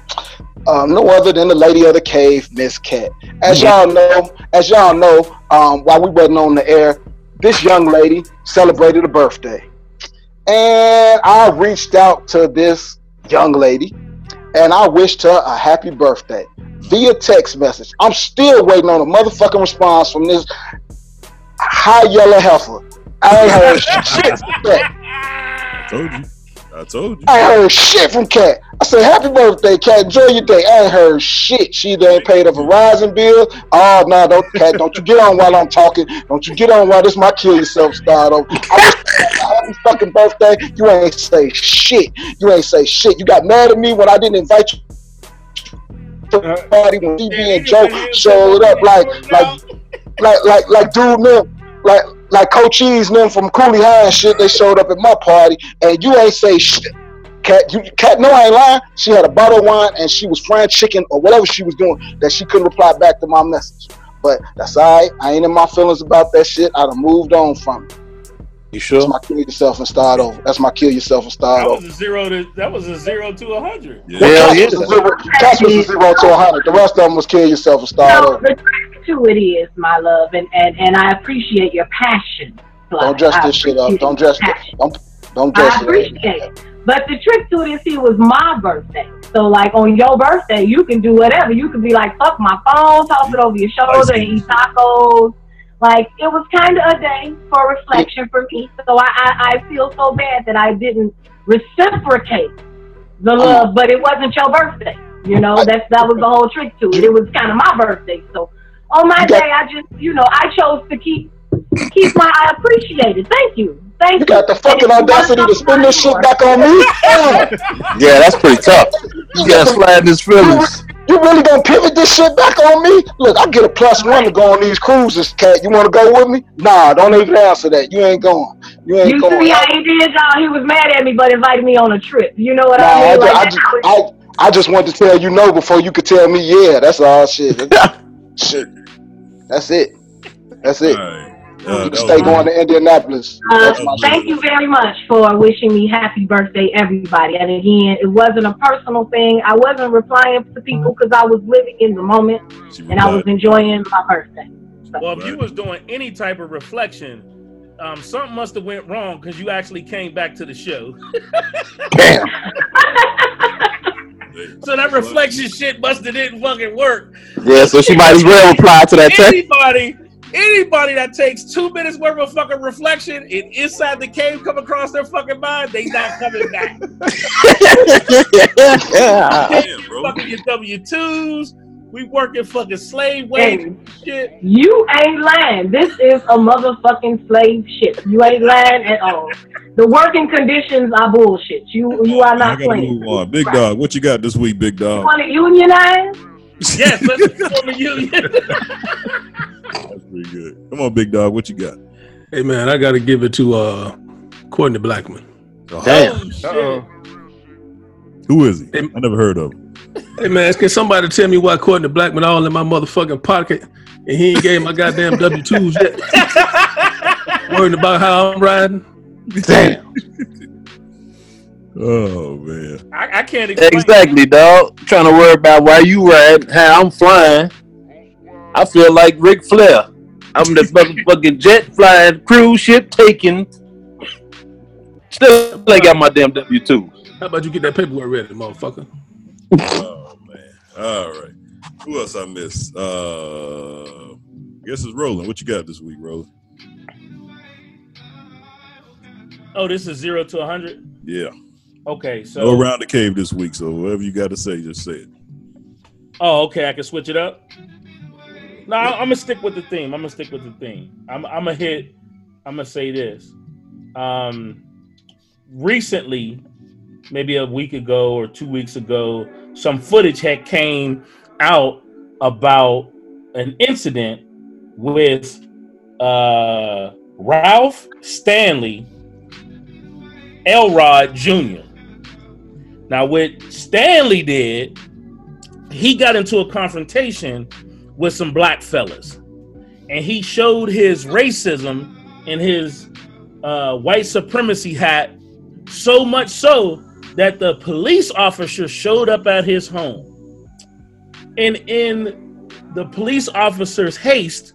um no other than the lady of the cave, Miss Kat. As y'all know, as y'all know, um while we wasn't on the air, this young lady celebrated a birthday, and I reached out to this young lady, and I wished her a happy birthday via text message. I'm still waiting on a motherfucking response from this high yellow heifer. I ain't heard <laughs> shit from Kat. I told you. I told you. I ain't heard shit from Kat. I said, Happy birthday, Kat. Enjoy your day. I ain't heard shit. She either ain't paid a Verizon bill. Oh, no, don't, Kat. Don't you get on while I'm talking. Don't you get on while this my kill yourself style over. I happy fucking birthday. You ain't say shit. You ain't say shit. You got mad at me when I didn't invite you to the party when DB and Joe showed up like, like, like, like, like, dude, man, like, like Cochise, man, from Cooley High and shit. They showed up at my party, and you ain't say shit. Kat, you, Kat, no, I ain't lying. She had a bottle of wine and she was frying chicken or whatever she was doing that she couldn't reply back to my message. But that's all right. I ain't in my feelings about that shit. I'd have moved on from it. You sure? That's my kill yourself and start over. That's my kill yourself and start That over. was a zero to that was a zero to a hundred. Well, Cass was zero, Cass was a zero to a hundred. The rest of them was kill yourself and start No, over. the trick to it is, my love, and, and, and I appreciate your passion. Don't dress I this shit up. Don't dress it. Don't don't dress I it up. appreciate it. But the trick to it is, see, it was my birthday. So, like, on your birthday, you can do whatever. You can be like, fuck my phone, toss it over your shoulder, and eat tacos. Like, it was kind of a day for reflection for me. So, I, I, I feel so bad that I didn't reciprocate the love, but it wasn't your birthday. You know, that's that was the whole trick to it. It was kind of my birthday. So, on my day, I just, you know, I chose to keep keep my. I appreciate it. Thank you. Thank you. You got the fucking audacity to spin this shit back on me? Yeah, that's pretty tough. You got sliding his feelings. You really gonna pivot this shit back on me? Look, I get a plus one to go on these cruises, Kat. You wanna go with me? Nah, don't even answer that. You ain't going. You ain't You going. You see how he did, y'all? He was mad at me, but invited me on a trip. You know what Nah, I I, mean? ju- Like, I, that's ju- how it- I, I just wanted to tell you no before you could tell me yeah. That's all shit. <laughs> shit. That's it. That's it. You can stay going to Indianapolis. Uh, thank you very much for wishing me happy birthday, everybody. And again, it wasn't a personal thing. I wasn't replying to people because I was living in the moment and I was enjoying my birthday. Well, if you was doing any type of reflection, um, something must have went wrong because you actually came back to the show. Damn. <laughs> so that reflection shit must have didn't fucking work. Yeah, so she might as well reply to that text. Anybody, anybody that takes two minutes worth of fucking reflection and inside the cave come across their fucking mind, they not coming back. <laughs> yeah, bro. fucking your W twos. We working fucking slave wage shit. You ain't lying. This is a motherfucking slave ship. You ain't lying at all. The working conditions are bullshit. You you are I not gotta playing. move on. Big dog, what you got this week, big dog? You dog? want to unionize? <laughs> Yes, let's form a union. <laughs> That's pretty good. Come on, big dog. What you got? Hey man, I got to give it to uh, Courtney Blackman. Damn. Uh-oh. Who is he? I never heard of him. Hey man, can somebody tell me why Courtney Blackman all in my motherfucking pocket and he ain't gave my goddamn W twos yet? <laughs> Worrying about how I'm riding. Damn. Oh man. I, I can't explain. Exactly, dog. Trying to worry about why you ride, how I'm flying. I feel like Ric Flair. I'm the <laughs> motherfucking jet flying, cruise ship taking. Still ain't got my damn W two. How about you get that paperwork ready, motherfucker? Oh man. All right. Who else I missed? Uh guess it's Roland. What you got this week, Roland? Oh, this is zero to a hundred. Yeah. Okay, so Go around the cave this week, so whatever you got to say, just say it. Oh, okay. I can switch it up. No, I'm gonna stick with the theme. I'm gonna stick with the theme. I'm, I'm gonna hit. I'm gonna say this. Um, recently, maybe a week ago or two weeks ago, some footage had came out about an incident with uh, Ralph Stanley Elrod Jr. Now, what Stanley did, he got into a confrontation with some black fellas, and he showed his racism and his uh, white supremacy hat so much so that the police officer showed up at his home, and in the police officer's haste,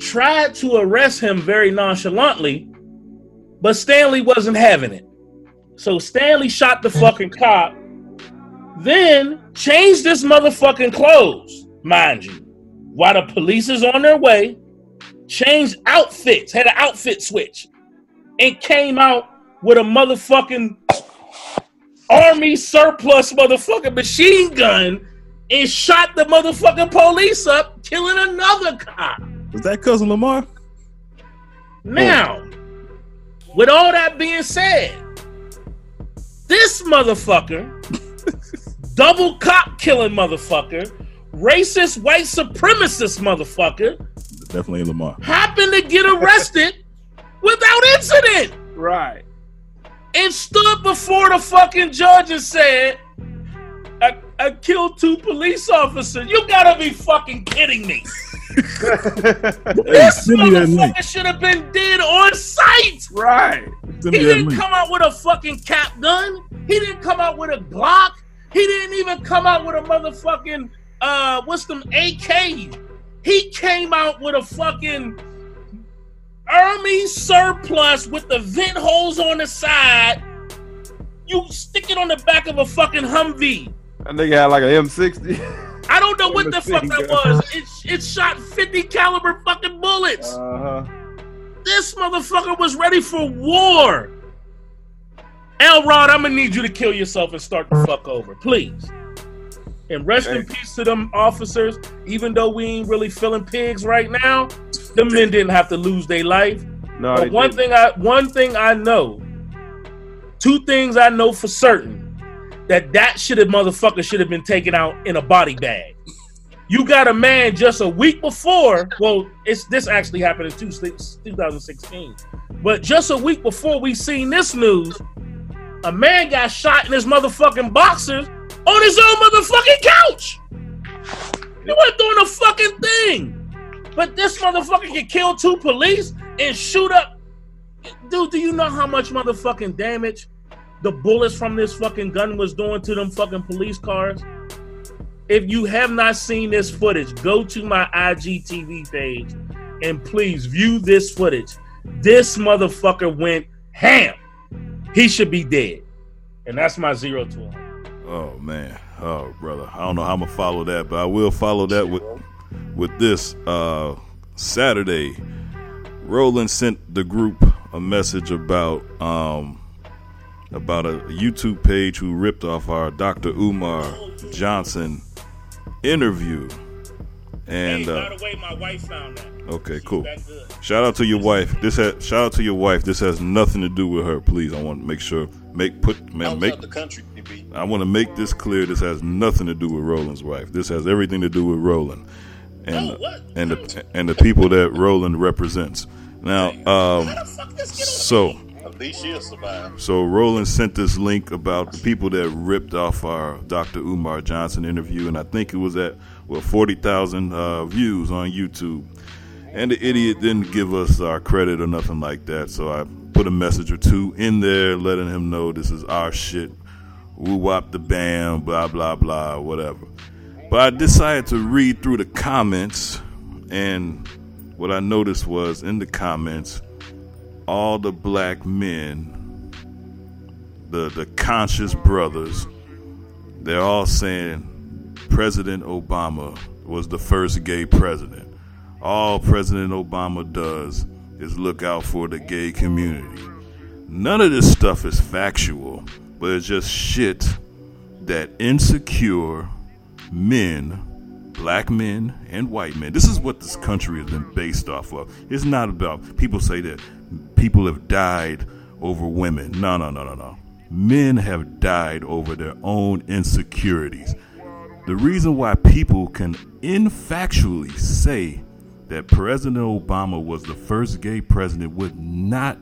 tried to arrest him very nonchalantly, but Stanley wasn't having it. So Stanley shot the fucking cop, then changed his motherfucking clothes, mind you, while the police is on their way, changed outfits, had an outfit switch, and came out with a motherfucking army surplus motherfucking machine gun and shot the motherfucking police up, killing another cop. Was that cousin Lamar? Now, with all that being said, this motherfucker, double cop killing motherfucker, racist white supremacist motherfucker, Definitely Lamar. happened to get arrested <laughs> without incident Right. and stood before the fucking judge and said, I, I killed two police officers. You gotta be fucking kidding me. This send me that link. motherfucker should have been dead on sight. Right. Send He didn't come out with a fucking cap gun. He didn't come out with a Glock. He didn't even come out with a motherfucking uh what's them AK. He came out with a fucking army surplus with the vent holes on the side. You stick it on the back of a fucking Humvee. That nigga had like an M60. <laughs> I don't know what the fuck that was. It, it shot 50 caliber fucking bullets. Uh-huh. This motherfucker was ready for war. Elrod, I'm gonna need you to kill yourself and start the fuck over, please. And rest in peace to them officers. Even though we ain't really feeling pigs right now, the men didn't have to lose their life. No, but one didn't. thing I one thing I know, two things I know for certain, that that should have motherfucker should have been taken out in a body bag. You got a man just a week before. Well, it's this actually happened in two, 2016, but just a week before we seen this news, a man got shot in his motherfucking boxers on his own motherfucking couch. He wasn't doing a fucking thing. But this motherfucker can kill two police and shoot up. Dude, do you know how much motherfucking damage the bullets from this fucking gun was doing to them fucking police cars? If you have not seen this footage, go to my IGTV page and please view this footage. This motherfucker went ham. He should be dead. And that's my zero to. Oh man, oh brother, I don't know how I'm gonna follow that, but I will follow that with with this. Uh, Saturday, Roland sent the group a message about um about a YouTube page who ripped off our Dr. Umar Johnson interview, and hey, uh, the way, my wife found that. okay, cool. Shout out to your wife. This has shout out to your wife. This has nothing to do with her. Please, I want to make sure make put man make the country, I want to make this clear. This has nothing to do with Roland's wife. This has everything to do with Roland and and the and the people that Roland represents. Now, um, so At least she'll survive. so Roland sent this link about the people that ripped off our Dr. Umar Johnson interview, and I think it was at well forty thousand uh, views on YouTube. And the idiot didn't give us our credit or nothing like that, so I put a message or two in there letting him know this is our shit. Woo wop the bam, blah blah blah, whatever. But I decided to read through the comments, and what I noticed was in the comments, all the black men, the the conscious brothers, they're all saying President Obama was the first gay president. All President Obama does is look out for the gay community. None of this stuff is factual, but it's just shit that insecure men, black men and white men. This is what this country has been based off of. It's not about people say that people have died over women. No, no, no, no, no. Men have died over their own insecurities. The reason why people can infactually say that President Obama was the first gay president with not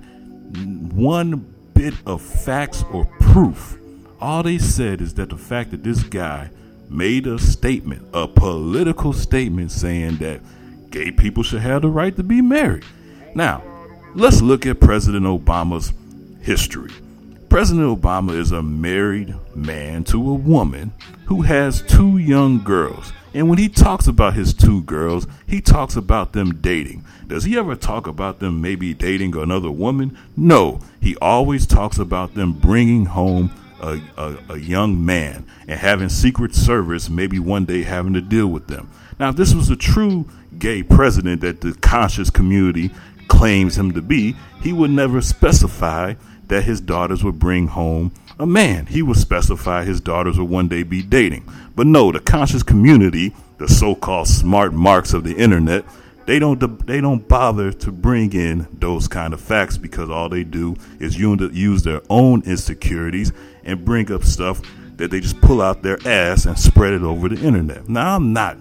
one bit of facts or proof. All they said is that the fact that this guy made a statement, a political statement saying that gay people should have the right to be married. Now, let's look at President Obama's history. President Obama is a married man to a woman who has two young girls. And when he talks about his two girls, he talks about them dating. Does he ever talk about them maybe dating another woman? No. He always talks about them bringing home a, a, a young man and having Secret Service maybe one day having to deal with them. Now, if this was a true gay president that the conscious community claims him to be, he would never specify that his daughters would bring home a man. He would specify his daughters would one day be dating. But no, the conscious community, the so-called smart marks of the internet, they don't they don't bother to bring in those kind of facts because all they do is use their own insecurities and bring up stuff that they just pull out their ass and spread it over the internet. Now I'm not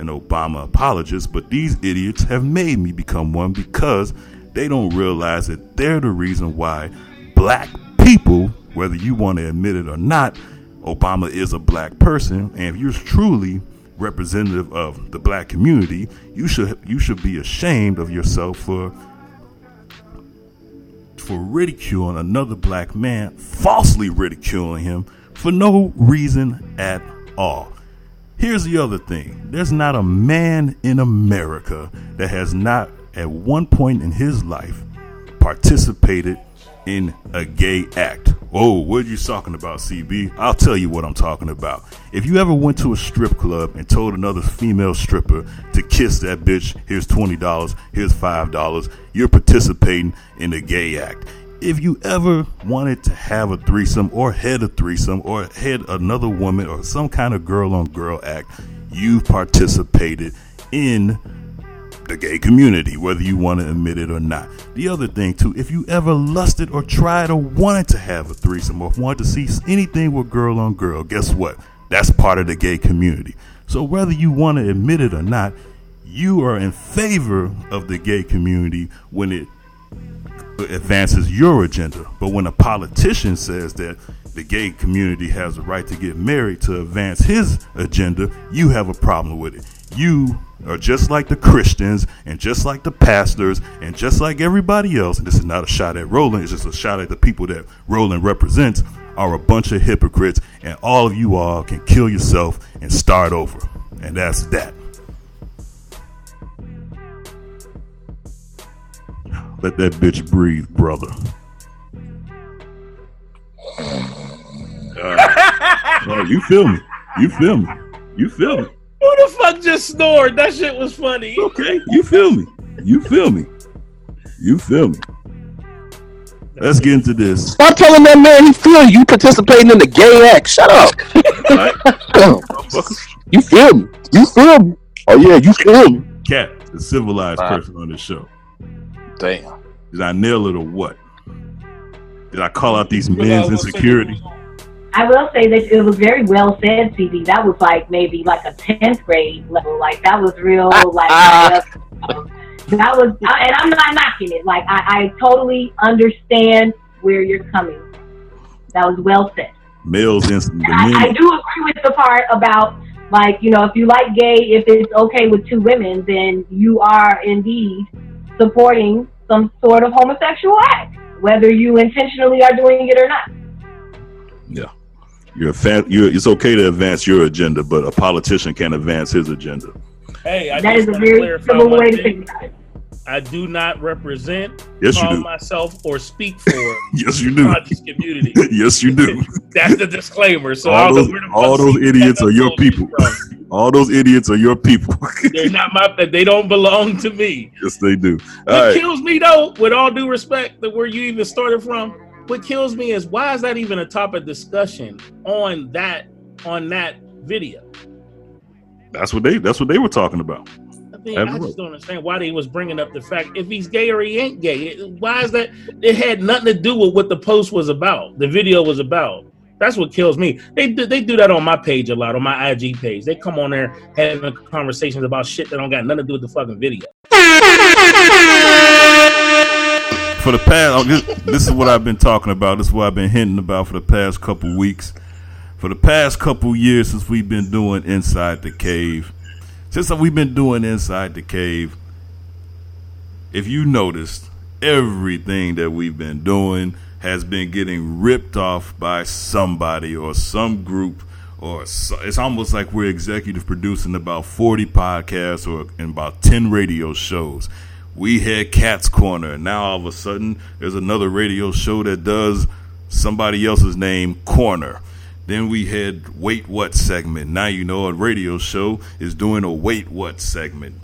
an Obama apologist, but these idiots have made me become one because they don't realize that they're the reason why black people, whether you want to admit it or not, Obama is a black person, and if you're truly representative of the black community, you should you should be ashamed of yourself for for ridiculing another black man, falsely ridiculing him for no reason at all. Here's the other thing. There's not a man in America that has not at one point in his life participated in a gay act. Oh, what are you talking about, CB? I'll tell you what I'm talking about. If you ever went to a strip club and told another female stripper to kiss that bitch, here's $20, here's $5, you're participating in a gay act. If you ever wanted to have a threesome or had a threesome or had another woman or some kind of girl on girl act, you participated in the gay community, whether you want to admit it or not. The other thing, too, if you ever lusted or tried or wanted to have a threesome or wanted to see anything with girl on girl, guess what? That's part of the gay community. So whether you want to admit it or not, you are in favor of the gay community when it advances your agenda. But when a politician says that the gay community has a right to get married to advance his agenda, you have a problem with it. You are just like the Christians and just like the pastors and just like everybody else. And this is not a shot at Roland, it's just a shot at the people that Roland represents are a bunch of hypocrites and all of you all can kill yourself and start over. And that's that. Let that bitch breathe, brother. Uh, <laughs> oh, you feel me? You feel me? You feel me? Who the fuck just snored? That shit was funny. Okay, you feel me? You feel me? You feel me? Let's get into this. Stop telling that man he feel you participating in the gay act. Shut up. <laughs> you feel me? You feel me? Oh yeah, you feel me? Kat, the civilized person on the show. Damn. Did I nail it or what? Did I call out these men's insecurity? I will say that it was very well said, CB. That was like maybe like a tenth grade level. Like that was real. <laughs> Like that was, and I'm not knocking it. Like I, I totally understand where you're coming. That was well said. Males in the men. I, I do agree with the part about like you know if you like gay, if it's okay with two women, then you are indeed supporting some sort of homosexual act, whether you intentionally are doing it or not. Yeah. You're a fan. You're, it's okay to advance your agenda, but a politician can't advance his agenda. Hey, I That just is a very clarify civil way to think about it. I do not represent, Yes, call myself, or speak for <laughs> Yes, you do. conscious community. <laughs> yes, you do. <laughs> That's the disclaimer. So all those, all those idiots are your people. all those idiots are your people. They're not my. They don't belong to me. yes, they do. All What right. kills me though, with all due respect, that where you even started from, what kills me is why is that even a topic of discussion on that on that video? That's what they. That's what they were talking about. I mean, I just don't understand why they was bringing up the fact if he's gay or he ain't gay. Why is that? It had nothing to do with what the post was about. The video was about. That's what kills me. They do, they do that on my page a lot, on my IG page. They come on there having conversations about shit that don't got nothing to do with the fucking video. For the past, oh, this, this is what I've been talking about. This is what I've been hinting about for the past couple weeks. For the past couple years since we've been doing Inside the Cave, since we've been doing Inside the Cave, if you noticed, everything that we've been doing has been getting ripped off by somebody or some group or so, it's almost like we're executive producing about 40 podcasts or and about 10 radio shows. We had Kat's Corner, and now all of a sudden there's another radio show that does somebody else's name Corner. Then we had Wait What segment. Now you know a radio show is doing a Wait What segment.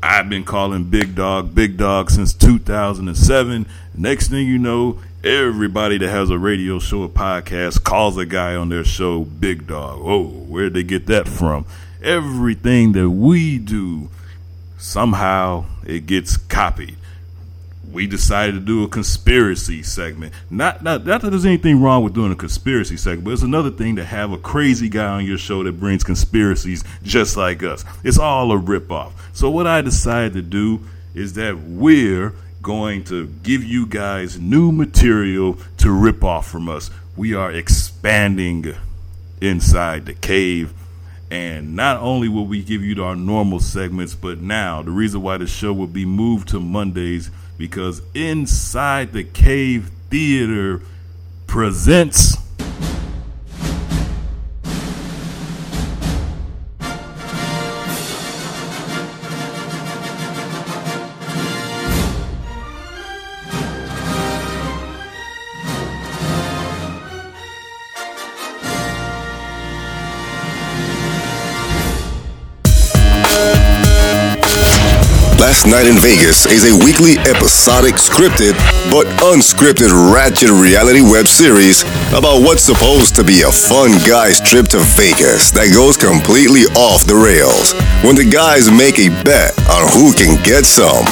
I've been calling Big Dog Big Dog since 2007. Next thing you know, everybody that has a radio show or podcast calls a guy on their show Big Dog. Oh, where'd they get that from? Everything that we do, somehow it gets copied. We decided to do a conspiracy segment. Not, not, not that there's anything wrong with doing a conspiracy segment, but it's another thing to have a crazy guy on your show that brings conspiracies just like us. It's all a ripoff. So what I decided to do is that we're going to give you guys new material to rip off from us. We are expanding inside the cave. And not only will we give you our normal segments, but now the reason why the show will be moved to Mondays because Inside the Cave Theater presents Last Night in Vegas is a weekly episodic scripted but unscripted ratchet reality web series about what's supposed to be a fun guy's trip to Vegas that goes completely off the rails when the guys make a bet on who can get some.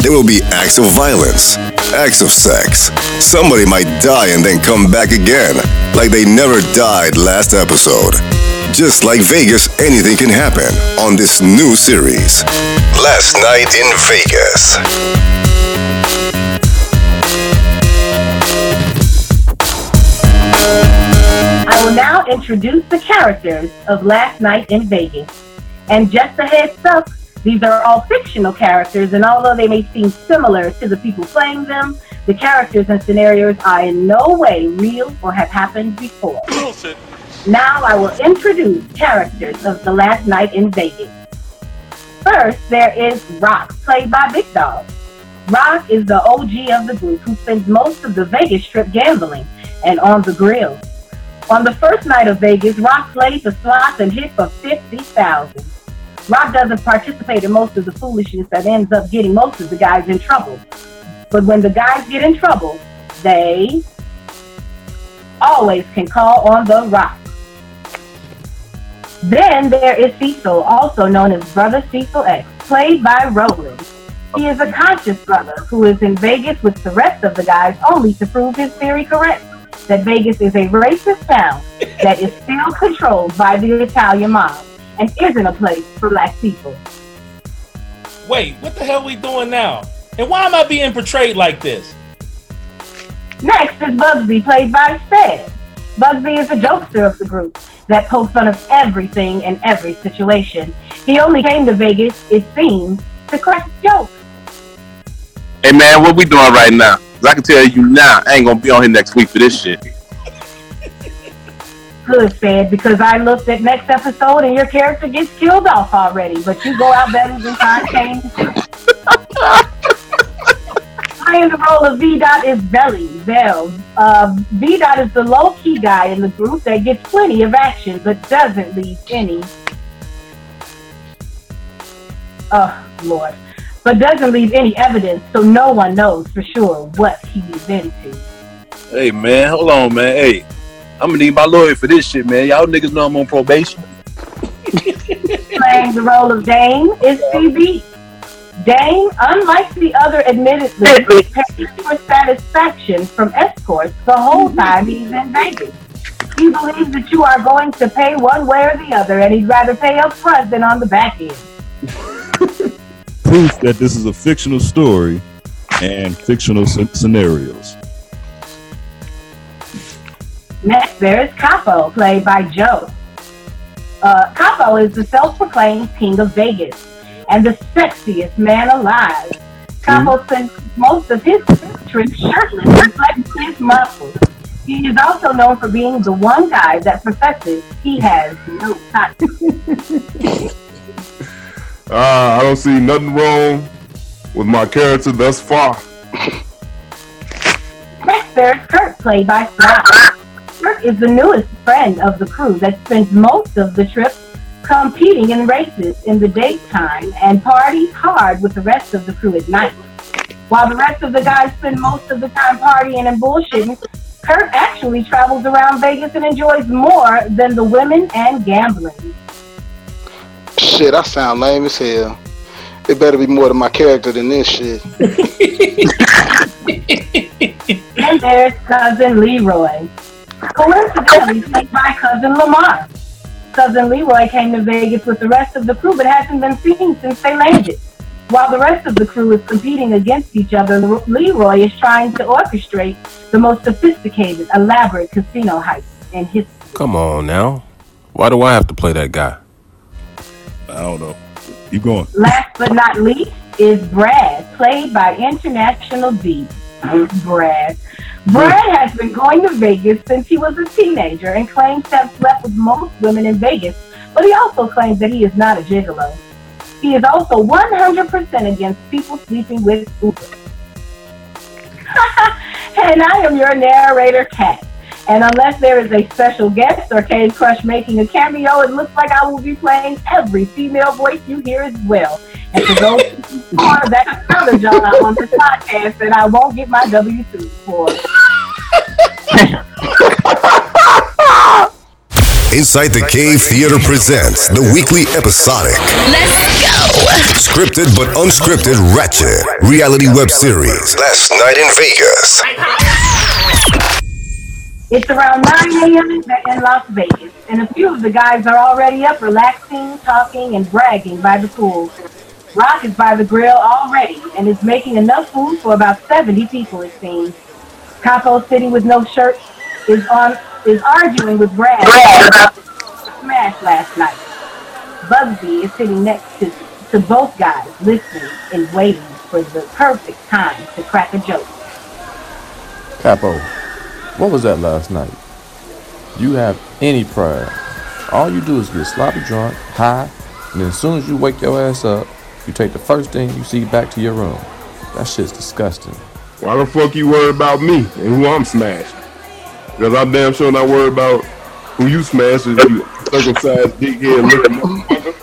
There will be acts of violence, acts of sex. Somebody might die and then come back again, like they never died last episode. Just like Vegas, anything can happen on this new series. Last Night in Vegas. I will now introduce the characters of Last Night in Vegas. And just a heads up, these are all fictional characters, and although they may seem similar to the people playing them, the characters and scenarios are in no way real or have happened before. Now I will introduce characters of The Last Night in Vegas. First, there is Rock, played by Big Dog. Rock is the OG of the group who spends most of the Vegas trip gambling and on the grill. On the first night of Vegas, Rock played the slots and hits for 50000 Rock doesn't participate in most of the foolishness that ends up getting most of the guys in trouble. But when the guys get in trouble, they always can call on the Rock. Then there is Cecil, also known as Brother Cecil X, played by Roland. He is a conscious brother who is in Vegas with the rest of the guys only to prove his theory correct that Vegas is a racist town that is still controlled by the Italian mob and isn't a place for black people. Wait, what the hell are we doing now? And why am I being portrayed like this? Next is Bugsby, played by Ced. Bugsby is the jokester of the group that pokes fun of everything and every situation. He only came to Vegas, it seems, to crack jokes. Hey man, what we doing right now? 'Cause I can tell you now, I ain't gonna be on here next week for this shit. Good, Ced, because I looked at next episode and your character gets killed off already, but you go out better than time change. <laughs> Playing the role of V Dot is Belly Bell. Uh, V Dot is the low key guy in the group that gets plenty of action but doesn't leave any. Oh Lord, but doesn't leave any evidence, so no one knows for sure what he's into. Hey man, hold on, man. Hey, I'm gonna need my lawyer for this shit, man. Y'all niggas know I'm on probation. <laughs> Playing the role of Dane is CB. Dane, unlike the other admittedly, pays for satisfaction from escorts the whole time he's in Vegas. He believes that you are going to pay one way or the other, and he'd rather pay up front than on the back end. <laughs> Proof that this is a fictional story and fictional sc- scenarios. Next, there is Capo, played by Joe. Uh, Capo is the self-proclaimed king of Vegas and the sexiest man alive. Capo spends most of his trips shirtless, reflecting his muscles. He is also known for being the one guy that professes he has no time. Uh, <laughs> I don't see nothing wrong with my character thus far. Next, there's Kurt, played by Sly. Kurt is the newest friend of the crew that spends most of the trip competing in races in the daytime and parties hard with the rest of the crew at night. While the rest of the guys spend most of the time partying and bullshitting, Kurt actually travels around Vegas and enjoys more than the women and gambling. Shit, I sound lame as hell. It better be more to my character than this shit. <laughs> And there's cousin Leroy. Coincidentally, played by cousin Lamar. Cousin Leroy came to Vegas with the rest of the crew, but hasn't been seen since they landed. While the rest of the crew is competing against each other, Le- Leroy is trying to orchestrate the most sophisticated, elaborate casino heist in history. Come on now. Why do I have to play that guy? I don't know. Keep going. Last but not least is Brad, played by International D. Brad. Brad has been going to Vegas since he was a teenager and claims to have slept with most women in Vegas, but he also claims that he is not a gigolo. He is also 100% against people sleeping with Uber. <laughs> and I am your narrator, Kat. And unless there is a special guest or Cave Crush making a cameo, it looks like I will be playing every female voice you hear as well. And for those who are that other genre on this podcast that I won't get my W-2 for. <laughs> Inside the Cave Theater presents the weekly episodic. Let's go. Scripted but unscripted ratchet reality web series. Last night in Vegas. It's around 9 a.m. in Las Vegas, and a few of the guys are already up relaxing, talking, and bragging by the pool. Rock is by the grill already and is making enough food for about 70 people, it seems. Capo, sitting with no shirt, is on is arguing with Brad about the smash last night. Bugsy is sitting next to, to both guys, listening and waiting for the perfect time to crack a joke. Capo, what was that last night? You have any pride. All you do is get sloppy drunk, high, and then as soon as you wake your ass up, you take the first thing you see back to your room. That shit's disgusting. Why the fuck you worried about me and who I'm smashing? Because I'm damn sure not worried about who you smashed is you circumcised dickhead looking motherfucker.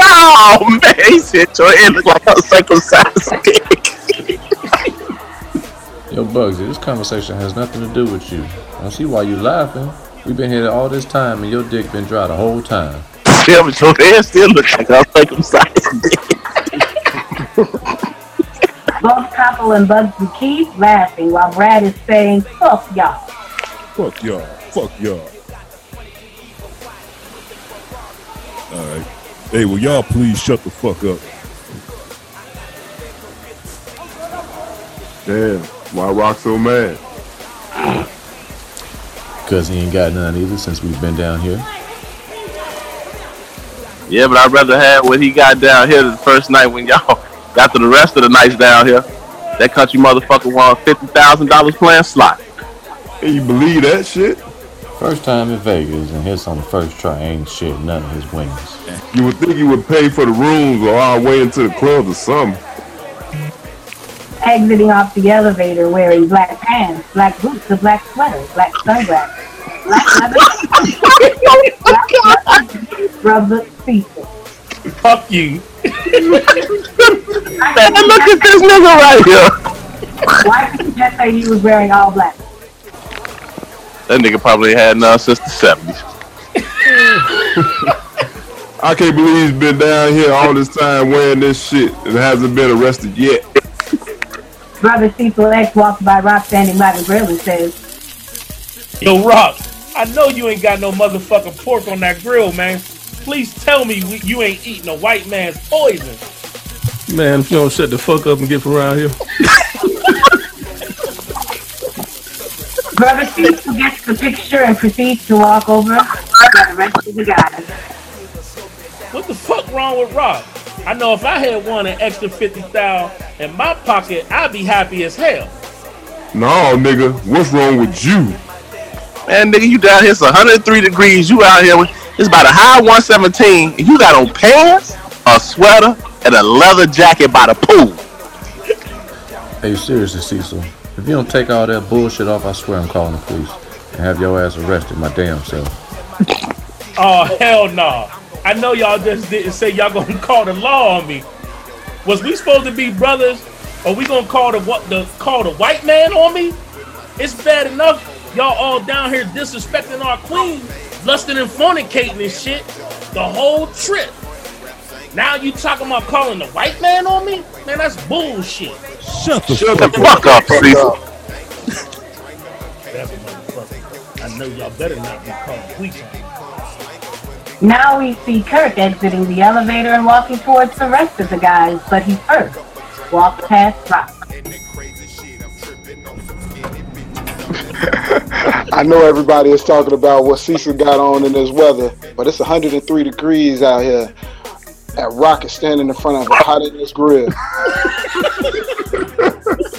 oh man, he said your head look like a circumcised dick. Yo, Bugsy, this conversation has nothing to do with you. I see why you laughing. We've been here all this time and your dick been dry the whole time. Yeah, but your head still look like a circumcised dick. Capo and Bugsy keep laughing while Brad is saying, fuck y'all. Fuck y'all. Fuck y'all. All right. Hey, will y'all please shut the fuck up? Damn, why Rock so mad? Because he ain't got none either since we've been down here. Yeah, but I'd rather have what he got down here the first night when y'all <laughs> got to the rest of the nights down here. That country motherfucker won fifty thousand dollars playing slot. Can you believe that shit? First time in Vegas and hits on the first try ain't shit none of his wings. You would think he would pay for the rooms or our way into the club or something. Exiting off the elevator wearing black pants, black boots, a black sweater, black sunglasses, black leather, black <laughs> leather, rubber Cecil. Fuck you. Man, look at this nigga right here. Why did you say he was wearing all black? That nigga probably had none since the seventies. I can't believe he's been down here all this time wearing this shit and hasn't been arrested yet. Brother Cecil X walks by Rock standing by the grill and says, Yo, Rock, I know you ain't got no motherfucking pork on that grill, man. Please tell me we- you ain't eating a white man's poison. Man, if you don't shut the fuck up and get from around here. Brother Cecil gets the picture and proceeds to walk over to the rest of the guys. What the fuck wrong with Rob? I know if I had won an extra 50,000 in my pocket, I'd be happy as hell. No, nigga, what's wrong with you? Man, nigga, you down here, it's 103 degrees. You out here, with, it's about a high 117, and you got on pants, a sweater, and a leather jacket by the pool. Hey, seriously, Cecil. If you don't take all that bullshit off, I swear I'm calling the police and have your ass arrested my damn self. Oh, hell no. I know y'all just didn't say y'all gonna <laughs> call the law on me. Was we supposed to be brothers? Or we gonna call the what the call the white man on me? It's bad enough y'all all down here disrespecting our queen, lusting and fornicating and shit the whole trip. Now you talking about calling the white man on me? Man, that's bullshit. Shut the, Shut the fuck up, Cecil. That's motherfucker. I know y'all better not be calling police on me. Now we see Kirk exiting the elevator and walking towards the rest of the guys, but he first walks past Rock. I know everybody is talking about what Cecil got on in this weather, but it's 103 degrees out here. At Rocket standing in front of a hot in this grill.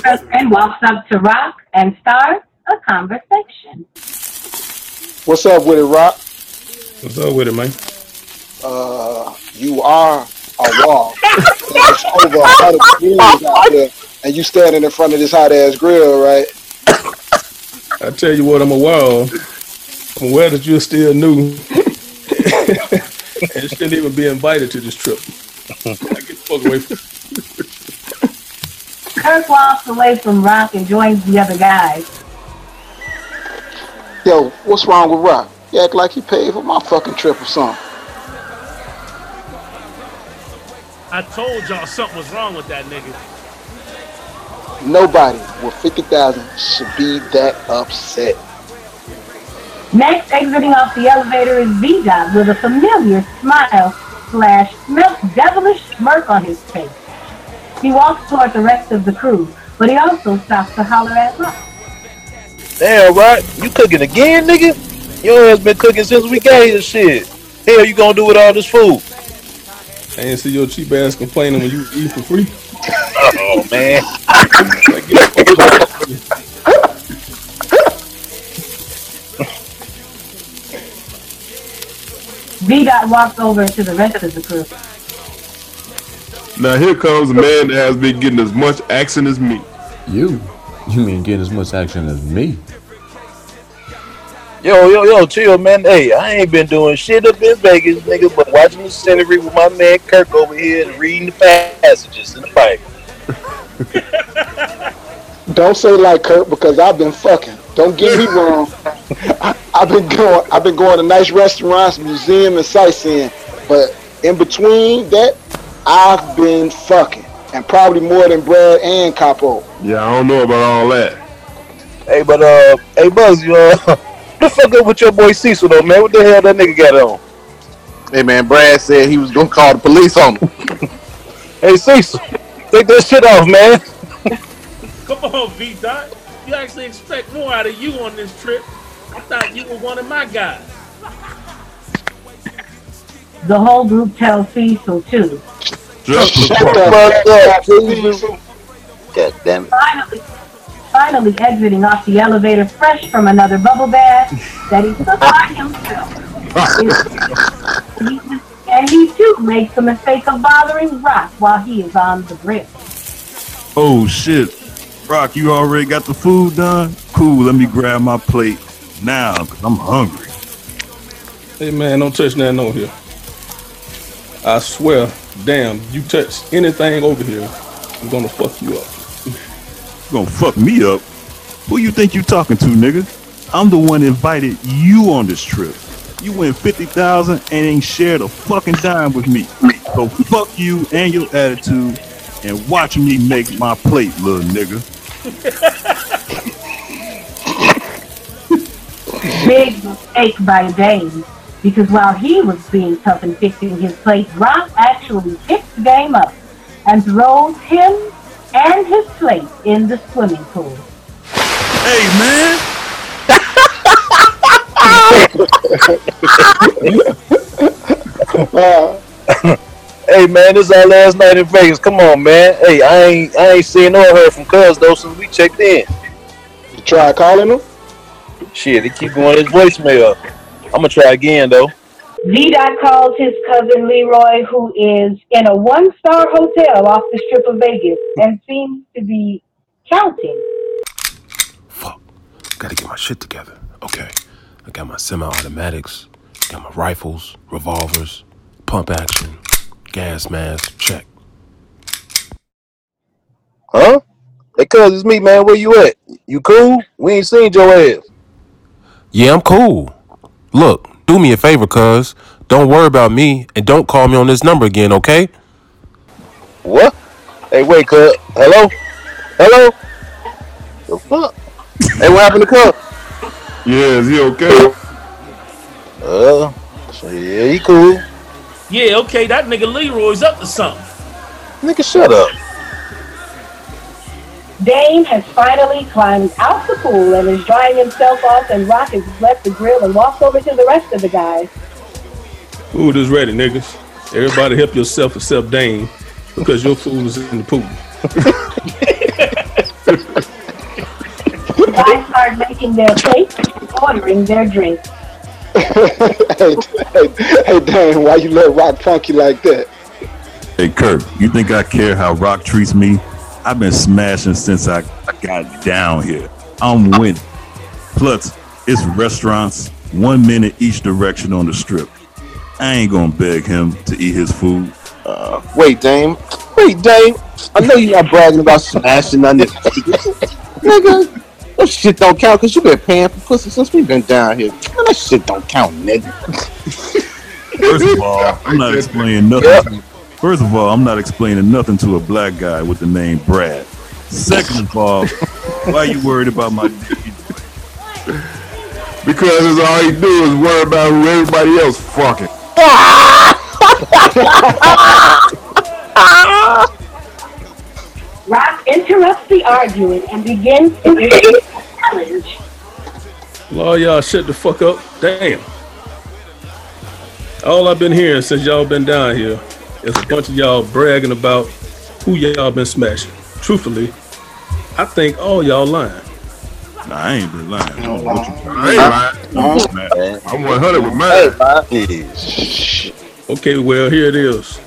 and then walks up to Rock and starts a conversation. What's up with it, Rock? What's up with it, man? Uh, you are a wall. it's over 100 degrees out there, and you standing in front of this hot ass grill, right? I tell you what, I'm a wild. I'm aware that you're still new. <laughs> and shouldn't even be invited to this trip. I get the fuck away from <laughs> Kirk walks away from Rock and joins the other guys. Yo, what's wrong with Rock? He act like he paid for my fucking trip or something. I told y'all something was wrong with that nigga. Nobody with 50,000 should be that upset. Next, exiting off the elevator is V-Dot with a familiar smile slash milk devilish smirk on his face. He walks toward the rest of the crew, but he also stops to holler at Rock. Damn, right? You cooking again, nigga? Your ass been cooking since we got here, shit. Hell, you gonna do with all this food? I ain't see your cheap ass complaining when you eat for free. Oh man. V-Dot walks over to the rest of the crew. Now here comes a man that has been getting as much action as me. You? You mean getting as much action as me? Yo, yo, yo, chill, man. Hey, I ain't been doing shit up in Vegas, nigga, but watching the scenery with my man Kirk over here and reading the passages in the Bible. <laughs> Don't say like Kirk because I've been fucking. Don't get me wrong. I, I've been going. I've been going to nice restaurants, museum, and sightseeing. But in between that, I've been fucking. and probably more than Brad and Capo. Yeah, I don't know about all that. Hey, but uh, hey Buzz, you uh, <laughs> the fuck up with your boy Cecil though, man? What the hell that nigga got on? Hey man, Brad said he was gonna call the police on him. <laughs> hey Cecil, take that shit off, man. Come on, V Dot. You actually expect more out of you on this trip. I thought you were one of my guys. The whole group tells Cecil too. Just Shut the fuck up, Cecil. God damn it. Finally, finally exiting off the elevator fresh from another bubble bath that he took by himself. <laughs> and he too makes the mistake of bothering Rock while he is on the grill. Oh shit. Rock, you already got the food done? Cool, let me grab my plate now, cause I'm hungry. Hey man, don't touch nothing over here. I swear, damn, you touch anything over here, I'm gonna fuck you up. You gonna fuck me up? Who you think you talking to, nigga? I'm the one invited you on this trip. You win 50,000 and ain't shared a fucking dime with me. So fuck you and your attitude and watch me make my plate, little nigga. Big mistake by Dane. Because while he was being tough and fixing his plate, Rock actually picks the game up and throws him and his plate in the swimming pool. Hey man, <laughs> hey man, this is our last night in Vegas. Come on, man. Hey, I ain't I ain't seen or heard from Cuz though since we checked in. You try calling him? Shit, he keep going his voicemail. I'm gonna try again though. VDOT calls his cousin Leroy, who is in a one star hotel off the strip of Vegas and seems to be counting. Fuck. Gotta get my shit together. Okay. I got my semi automatics, got my rifles, revolvers, pump action, gas mask, check. Huh? Hey cuz it's me, man. Where you at? You cool? We ain't seen your ass. Yeah, I'm cool. Look, do me a favor, cuz. Don't worry about me and don't call me on this number again, okay? What? Hey wait, cuz. Hello? Hello? The fuck? hey, what happened to cuz? Yeah, is he okay? Uh, so yeah, he cool. Yeah, okay, that nigga Leroy's up to something. Nigga, shut up. Dame has finally climbed out the pool and is drying himself off, and Rock has left the grill and walked over to the rest of the guys. Food is ready, niggas. Everybody help yourself except Dane because your food is in the pool. The <laughs> guys start making their plates and ordering their drinks. hey, hey, hey, Dan, why you let Rock funk you like that? Hey Kirk, you think I care how Rock treats me? I've been smashing since I got down here. I'm winning. Plus, it's restaurants, one minute each direction on the strip. I ain't gonna beg him to eat his food. Uh, wait, Dame. Wait, Dame. I know you're not bragging about smashing on this <laughs> nigga. That shit don't count because you been paying for pussy since we been down here. Man, that shit don't count, nigga. First of all, I'm not explaining nothing. First of all, I'm not explaining nothing to a black guy with the name Brad. Second of all, <laughs> why are you worried about my dick? Because all he do is worry about who everybody else fucking. Rock interrupts the arguing and begins to <laughs> issue a challenge. Lord, y'all shut the fuck up. Damn. All I've been hearing since y'all been down here is a bunch of y'all bragging about who y'all been smashing. Truthfully, I think all y'all lying. Nah, I ain't been lying. I don't know what you I ain't lying. I'm 100 with mine. Okay, well, here it is.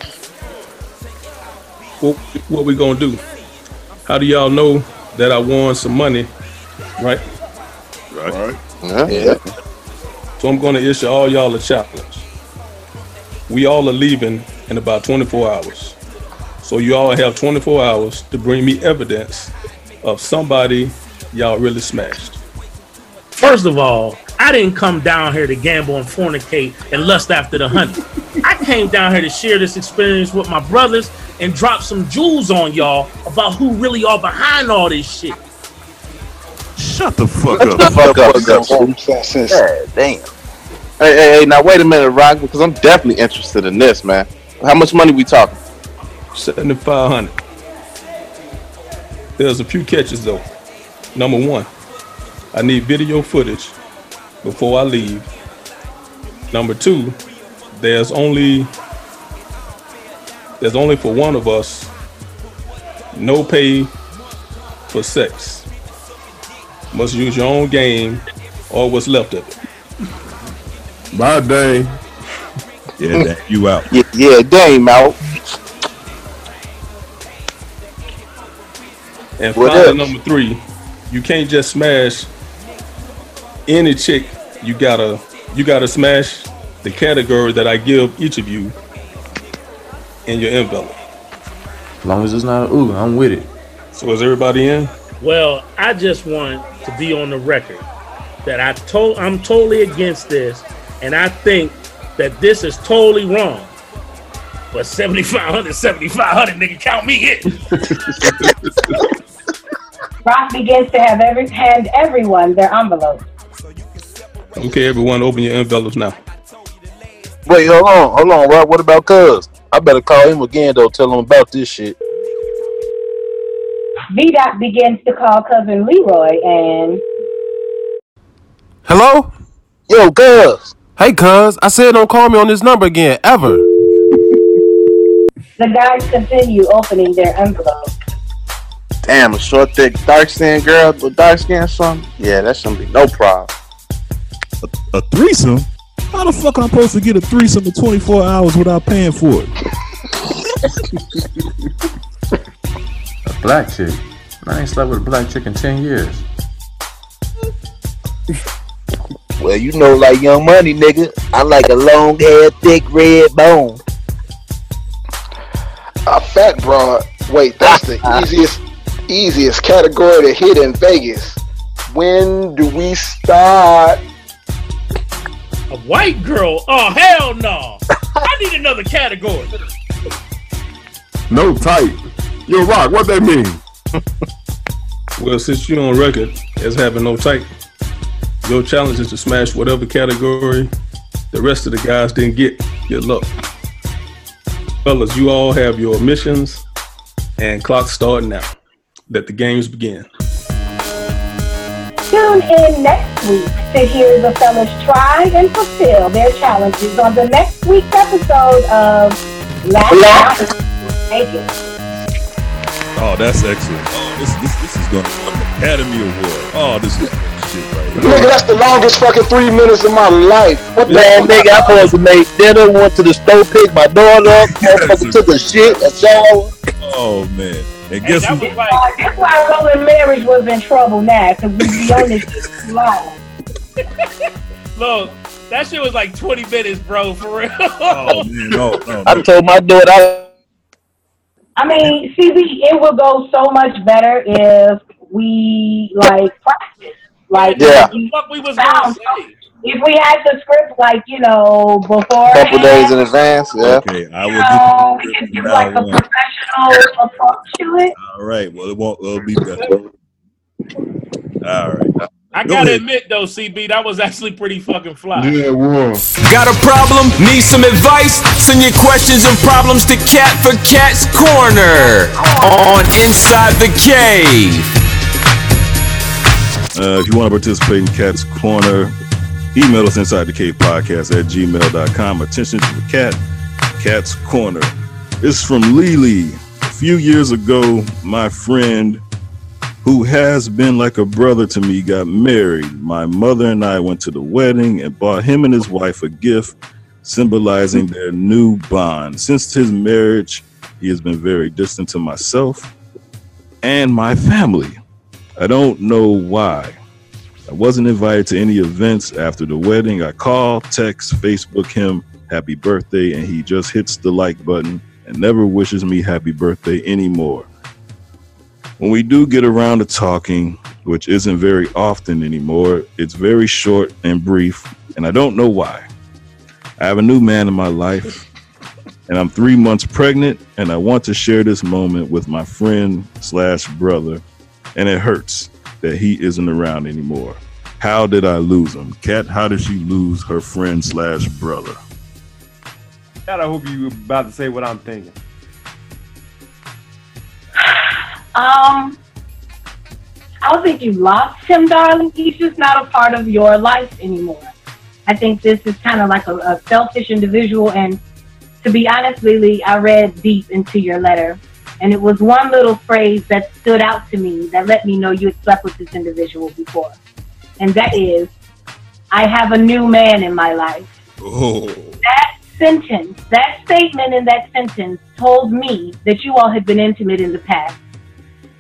What, what we gonna do? How do y'all know that I won some money, right? Right. Yeah. So I'm gonna issue all y'all a challenge. We all are leaving in about 24 hours. So you all have 24 hours to bring me evidence of somebody y'all really smashed. First of all, I didn't come down here to gamble and fornicate and lust after the honey. I came down here to share this experience with my brothers and drop some jewels on y'all about who really are behind all this shit. Shut the fuck up. Shut the fuck up, God damn. Hey, hey, hey, now wait a minute, Rock, because I'm definitely interested in this, man. How much money we talking? Seventy-five hundred. There's a few catches though. Number one, I need video footage before I leave. Number two, there's only there's only for one of us no pay for sex. Must use your own game or what's left of it. My dang. Yeah, dang, you out. Yeah, yeah, game out. And What finally, else? number three, you can't just smash any chick. You gotta you gotta smash the category that I give each of you in your envelope. As long as it's not a ooh, I'm with it. So is everybody in? Well, I just want to be on the record that I told I'm totally against this, and I think that this is totally wrong. But 7,500, 7,500, nigga, count me in. <laughs> Rock begins to have every hand everyone their envelope. Okay, everyone, open your envelopes now. Wait, hold on, hold on, Rock. What about Cuz? I better call him again though. Tell him about this shit. V Dot begins to call cousin Leroy and Hello? Yo, Cuz. Hey, Cuz. I said don't call me on this number again, ever. the guys continue opening their envelope. Damn, a short, thick, dark skinned girl with dark skin or something? Yeah, that shouldn't be no problem. A threesome? How the fuck am I'm supposed to get a threesome in 24 hours without paying for it? A black chick. I ain't slept with a black chick in 10 years. <laughs> Well, you know, like Young Money, nigga, I like a long hair, thick red bone. A fat broad. Wait, that's the <laughs> easiest easiest category to hit in Vegas. When do we start? A white girl? Oh, hell no. I need another category. No tight. Yo, Rock, what that mean? Well, since you're on record as having no type, your challenge is to smash whatever category the rest of the guys didn't get. Good luck. Fellas, you all have your missions and clock starting now. Let the games begin. Tune in next week to hear the fellas try and fulfill their challenges on the next week's episode of Last Thank you. Oh, that's excellent. Oh, this this this is gonna be an Academy Award. Oh, this is shit right here. Nigga, that's the longest fucking three minutes of my life. What the Man, fuck? nigga, I supposed to make dinner, went to the store, picked my daughter up, <laughs> motherfucker took a shit, a shower. Oh man. And guess who? Oh, that's why, that's why Rolling Marriage was in trouble now, because we be on this shit too long. <laughs> Look, that shit was like 20 minutes, bro, for real. Oh man, no, no, I told my daughter, I, I mean, CB, it would go so much better if we like practice. Like, Yeah. if, What we was gonna if we had the script, like you know, before, a couple days in advance, yeah. Okay, I will you know, get we you could do like a one. professional approach to it. All right. Well, it won't. It'll be better. All right. I Go gotta ahead. admit though, CB, that was actually pretty fucking fly. Yeah, war. Got a problem? Need some advice? Send your questions and problems to Kat for Kat's Corner on Inside the Cave. Uh, if you want to participate in Kat's Corner, email us inside the cave podcast at gmail.com. Attention to the cat, Kat's Corner. It's from Lily. A few years ago, my friend, who has been like a brother to me, got married. My mother and I went to the wedding and bought him and his wife a gift symbolizing their new bond. Since his marriage, he has been very distant to myself and my family. I don't know why. I wasn't invited to any events after the wedding. I call, text, Facebook him happy birthday, and he just hits the like button and never wishes me happy birthday anymore. When we do get around to talking, which isn't very often anymore, it's very short and brief, and I don't know why. I have a new man in my life. and I'm three months pregnant, and I want to share this moment with my friend slash brother, and it hurts that he isn't around anymore. How did I lose him? Kat, how did she lose her friend slash brother? God, I hope you were about to say what I'm thinking. Um, I don't think you lost him, darling. He's just not a part of your life anymore. I think this is kind of like a, a selfish individual. And to be honest, Lily, I read deep into your letter, and it was one little phrase that stood out to me that let me know you had slept with this individual before. And that is, I have a new man in my life. Oh. That sentence, that statement in that sentence told me that you all had been intimate in the past.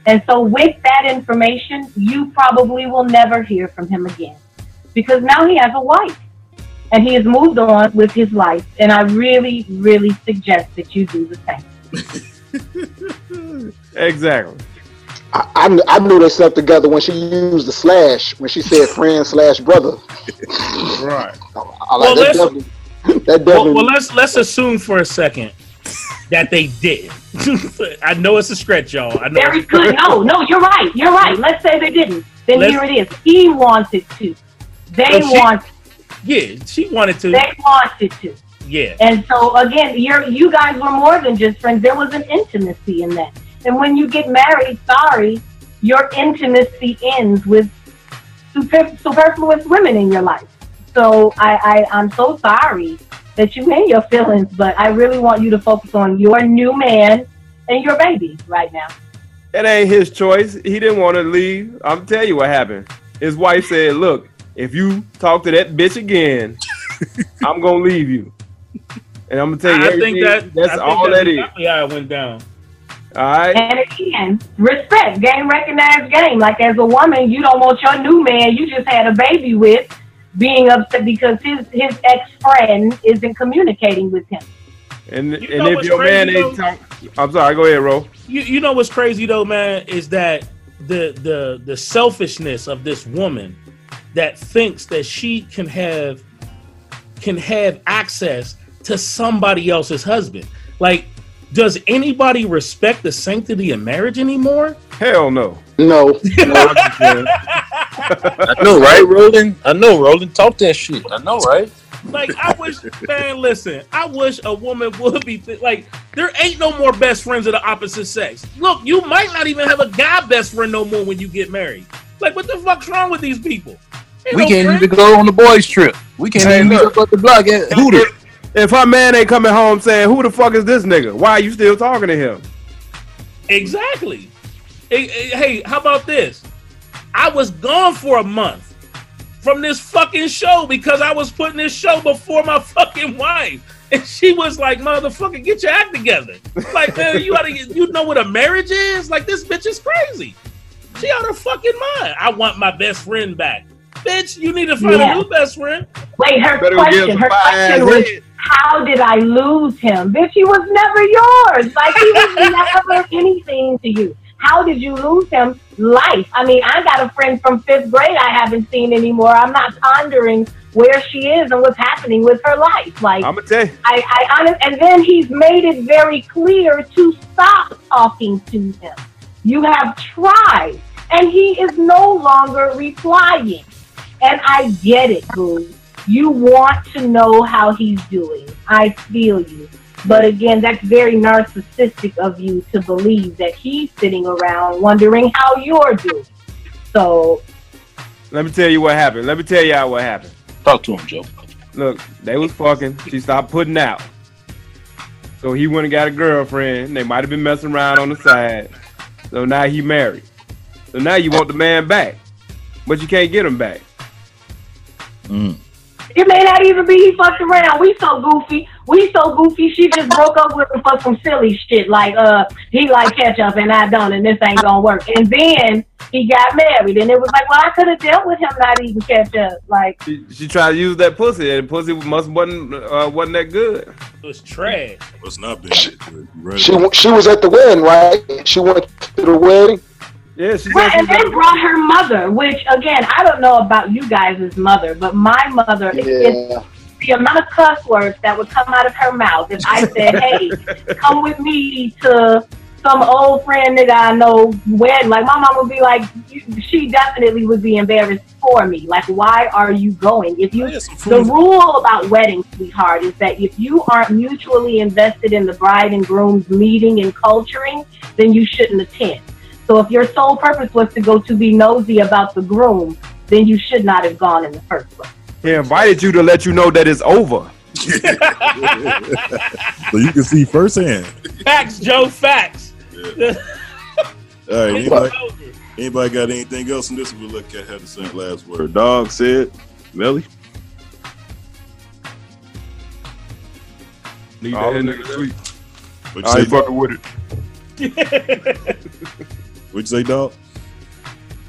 And so, with that information, you probably will never hear from him again because now he has a wife and he has moved on with his life. And I really, really suggest that you do the same. <laughs> Exactly. I, I, I knew they slept together when she used the slash when she said friend slash brother. Right. <laughs> I Well, like that. let's- Definitely, that Well, well, let's let's assume for a second that they did. <laughs> I know it's a stretch, y'all. I know. Very good. No, no, you're right. You're right. Let's say they didn't. Then Let's- here it is. He wanted to. They Well, she- want. Yeah, she wanted to. They wanted to. Yeah. And so again, you're you guys were more than just friends. There was an intimacy in that. And when you get married, sorry, your intimacy ends with super, superfluous women in your life. So I, I I'm so sorry that you made your feelings, but I really want you to focus on your new man and your baby right now. It ain't his choice. He didn't want to leave. I'm tell you what happened. His wife said, "Look, if you talk to that bitch again, <laughs> I'm gonna leave you." And I'm gonna tell you, I think that that's I think all that's that is. exactly how it went down. All right. And again, respect, game recognized game. Like as a woman, you don't want your new man you just had a baby with being upset because his his ex friend isn't communicating with him. And know and if what's your man crazy, ain't talk, I'm sorry. Go ahead, Ro. You you know what's crazy though, man, is that the the the selfishness of this woman that thinks that she can have can have access to somebody else's husband. Like, does anybody respect the sanctity of marriage anymore? Hell no. No. <laughs> I know, right, Roland? I know, Roland. Talk that shit. I know, right? Like, I wish, man, listen, I wish a woman would be th- like, there ain't no more best friends of the opposite sex. Look, you might not even have a guy best friend no more when you get married. Like, what the fuck's wrong with these people? Ain't We no can't friends. even go on the boys' trip. We can't Hey, even meet look. up at the block at Hooter. If her man ain't coming home saying, "Who the fuck is this nigga? Why are you still talking to him?" Exactly. Hey, hey, hey, how about this? I was gone for a month from this fucking show because I was putting this show before my fucking wife. And she was like, motherfucker, get your act together. Like, man, you gotta—you know what a marriage is? Like, this bitch is crazy. She out her fucking mind. I want my best friend back. Bitch, you need to find Yeah. a new best friend. Wait, her Better question, her question was, head. how did I lose him? Bitch, he was never yours. Like he was <laughs> never anything to you. How did you lose him? Life. I mean, I got a friend from fifth grade I haven't seen anymore. I'm not pondering where she is and what's happening with her life. Like I'm gonna tell you. I, I honest, and then he's made it very clear to stop talking to him. You have tried, and he is no longer replying. And I get it, boo. You want to know how he's doing. I feel you. But again, that's very narcissistic of you to believe that he's sitting around wondering how you're doing. So Let me tell you what happened. Let me tell y'all what happened. Talk to him, Joe. Look, they was fucking. She stopped putting out. So he went and got a girlfriend. They might have been messing around on the side. So now he married. So now you want the man back, but you can't get him back. Mm. It may not even be he fucked around. We so goofy. We so goofy. She just broke up with him for some silly shit. Like, uh, he like ketchup and I don't, and this ain't gonna work. And then he got married, and it was like, well, I could have dealt with him not eating ketchup. Like, She, she tried to use that pussy, and pussy must wasn't uh, wasn't that good. It was trash. What's not been good. Right. She she was at the wedding, right? She went to the wedding. Yeah, she right, and then brought her mother, which again, I don't know about you guys' mother, but my mother is the amount of cuss words that would come out of her mouth if I said, "Hey, <laughs> come with me to some old friend that I know wedding," like my mom would be like, she definitely would be embarrassed for me. Like, why are you going? If you, the rule about weddings, sweetheart, is that if you aren't mutually invested in the bride and groom's meeting and culturing, then you shouldn't attend. So if your sole purpose was to go to be nosy about the groom, then you should not have gone in the first place. He invited you to let you know that it's over. <laughs> So you can see firsthand. Facts, Joe. Facts. All right. Anybody, anybody got anything else? And this will let Kat have the same last word. Dog said, Melly. Need All that the nigga niggas sweet. What I you ain't say? fucking with it. <laughs> What you say, dog?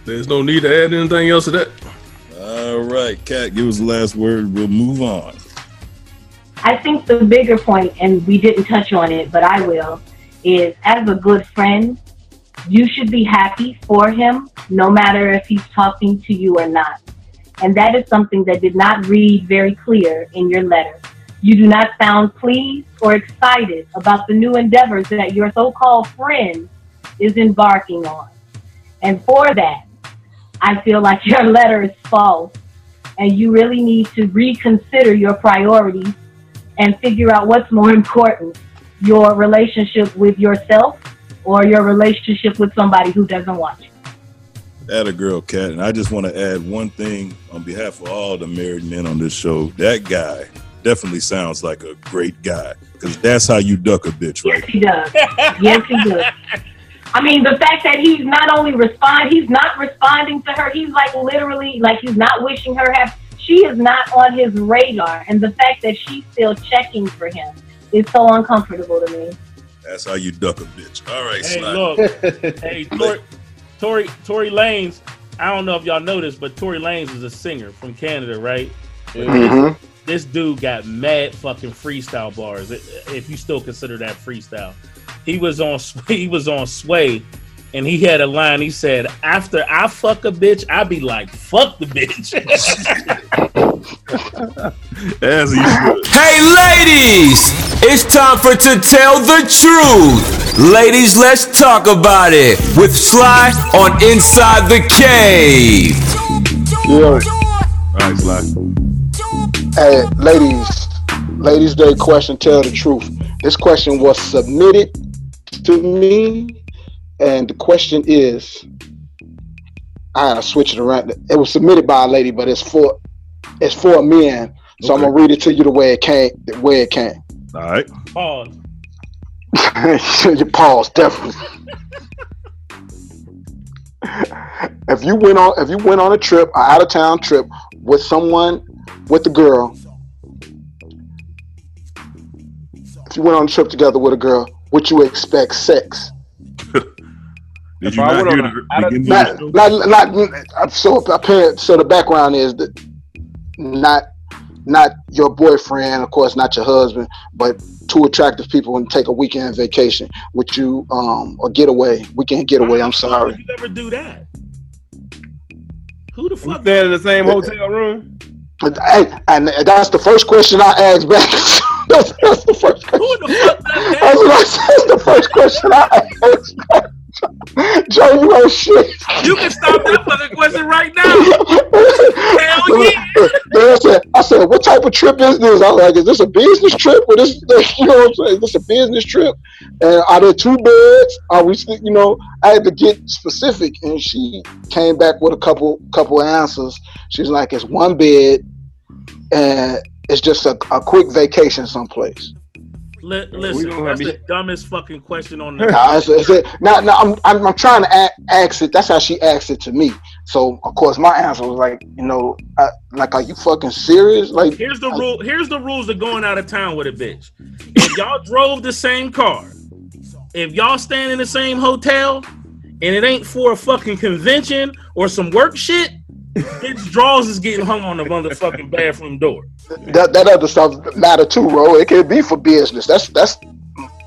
There's no need to add anything else to that. All right, Kat, give us the last word. We'll move on. I think the bigger point, and we didn't touch on it, but I will, is as a good friend, you should be happy for him, no matter if he's talking to you or not. And that is something that did not read very clear in your letter. You do not sound pleased or excited about the new endeavors that your so called friend is embarking on. And for that, I feel like <laughs> your letter is false, and you really need to reconsider your priorities and figure out what's more important your relationship with yourself or your relationship with somebody who doesn't want you. Add a girl, Kat. And I just want to add one thing on behalf of all the married men on this show. That guy definitely sounds like a great guy because that's how you duck a bitch, right? Yes, he does. yes, he does. <laughs> I mean, the fact that he's not only respond, he's not responding to her. He's like literally, like he's not wishing her happy. She is not on his radar, and the fact that she's still checking for him is so uncomfortable to me. That's how you duck a bitch. All right, Hey, Sly. look. <laughs> hey, Tori, Tory, Tory Lanez. I don't know if y'all noticed, but Tory Lanez is a singer from Canada, right? Mm-hmm. This dude got mad fucking freestyle bars. If you still consider that freestyle, he was on Sway- <laughs> he was on Sway, and he had a line. He said, "After I fuck a bitch, I be like, fuck the bitch." <laughs> As he should. Hey, ladies! It's time for To Tell the Truth. Ladies, let's talk about it with Sly on Inside the Cave. Yeah. All right, Sly. Hey, ladies, ladies' day question. Tell the truth. This question was submitted to me, and the question is, I gotta switch it around. It was submitted by a lady, but it's for it's for men. So I'm gonna read it to you the way it came. The way it came. All right. Pause. you <laughs> pause definitely. if you went on if you went on a trip, an out of town trip with someone with a girl, if you went on a trip together with a girl, would you expect sex? <laughs> Did If you I not hear on the a- out of- beginning Not, not, not, so apparent. So the background is that not, not your boyfriend, of course, not your husband, but two attractive people and take a weekend vacation. Would you, um, or getaway, weekend getaway? I'm sorry. Would you never do that? Who the fuck? Staying in the same hotel room. But, hey, and that's the first question I asked back. <laughs> that's, that's the first question. Who the fuck That's, what I said. The first question I asked. Joe, you ain't shit. You can stop that fucking question right now. Hell yeah. Then I said, I said, what type of trip is this? I was like, is this a business trip? Or this, <laughs> you know what I'm saying? Is this a business trip? And are there two beds? Are we, you know, I had to get specific, and she came back with a couple, couple answers. She's like, it's one bed, and it's just a, a quick vacation someplace. Li- We listen, don't that's have the dumbest fucking question on the. Nah, it's, it's a, now, now I'm, I'm, I'm trying to a- ask it. That's how she asked it to me. So of course my answer was like, you know, I, like, are you fucking serious? Like, Here's the rule. Here's the rules of going out of town with a bitch. If y'all drove the same car, if y'all staying in the same hotel, and it ain't for a fucking convention or some work shit, bitch draws is getting hung on the motherfucking bathroom door. that, that other stuff matter too, bro. It could be for business. That's that's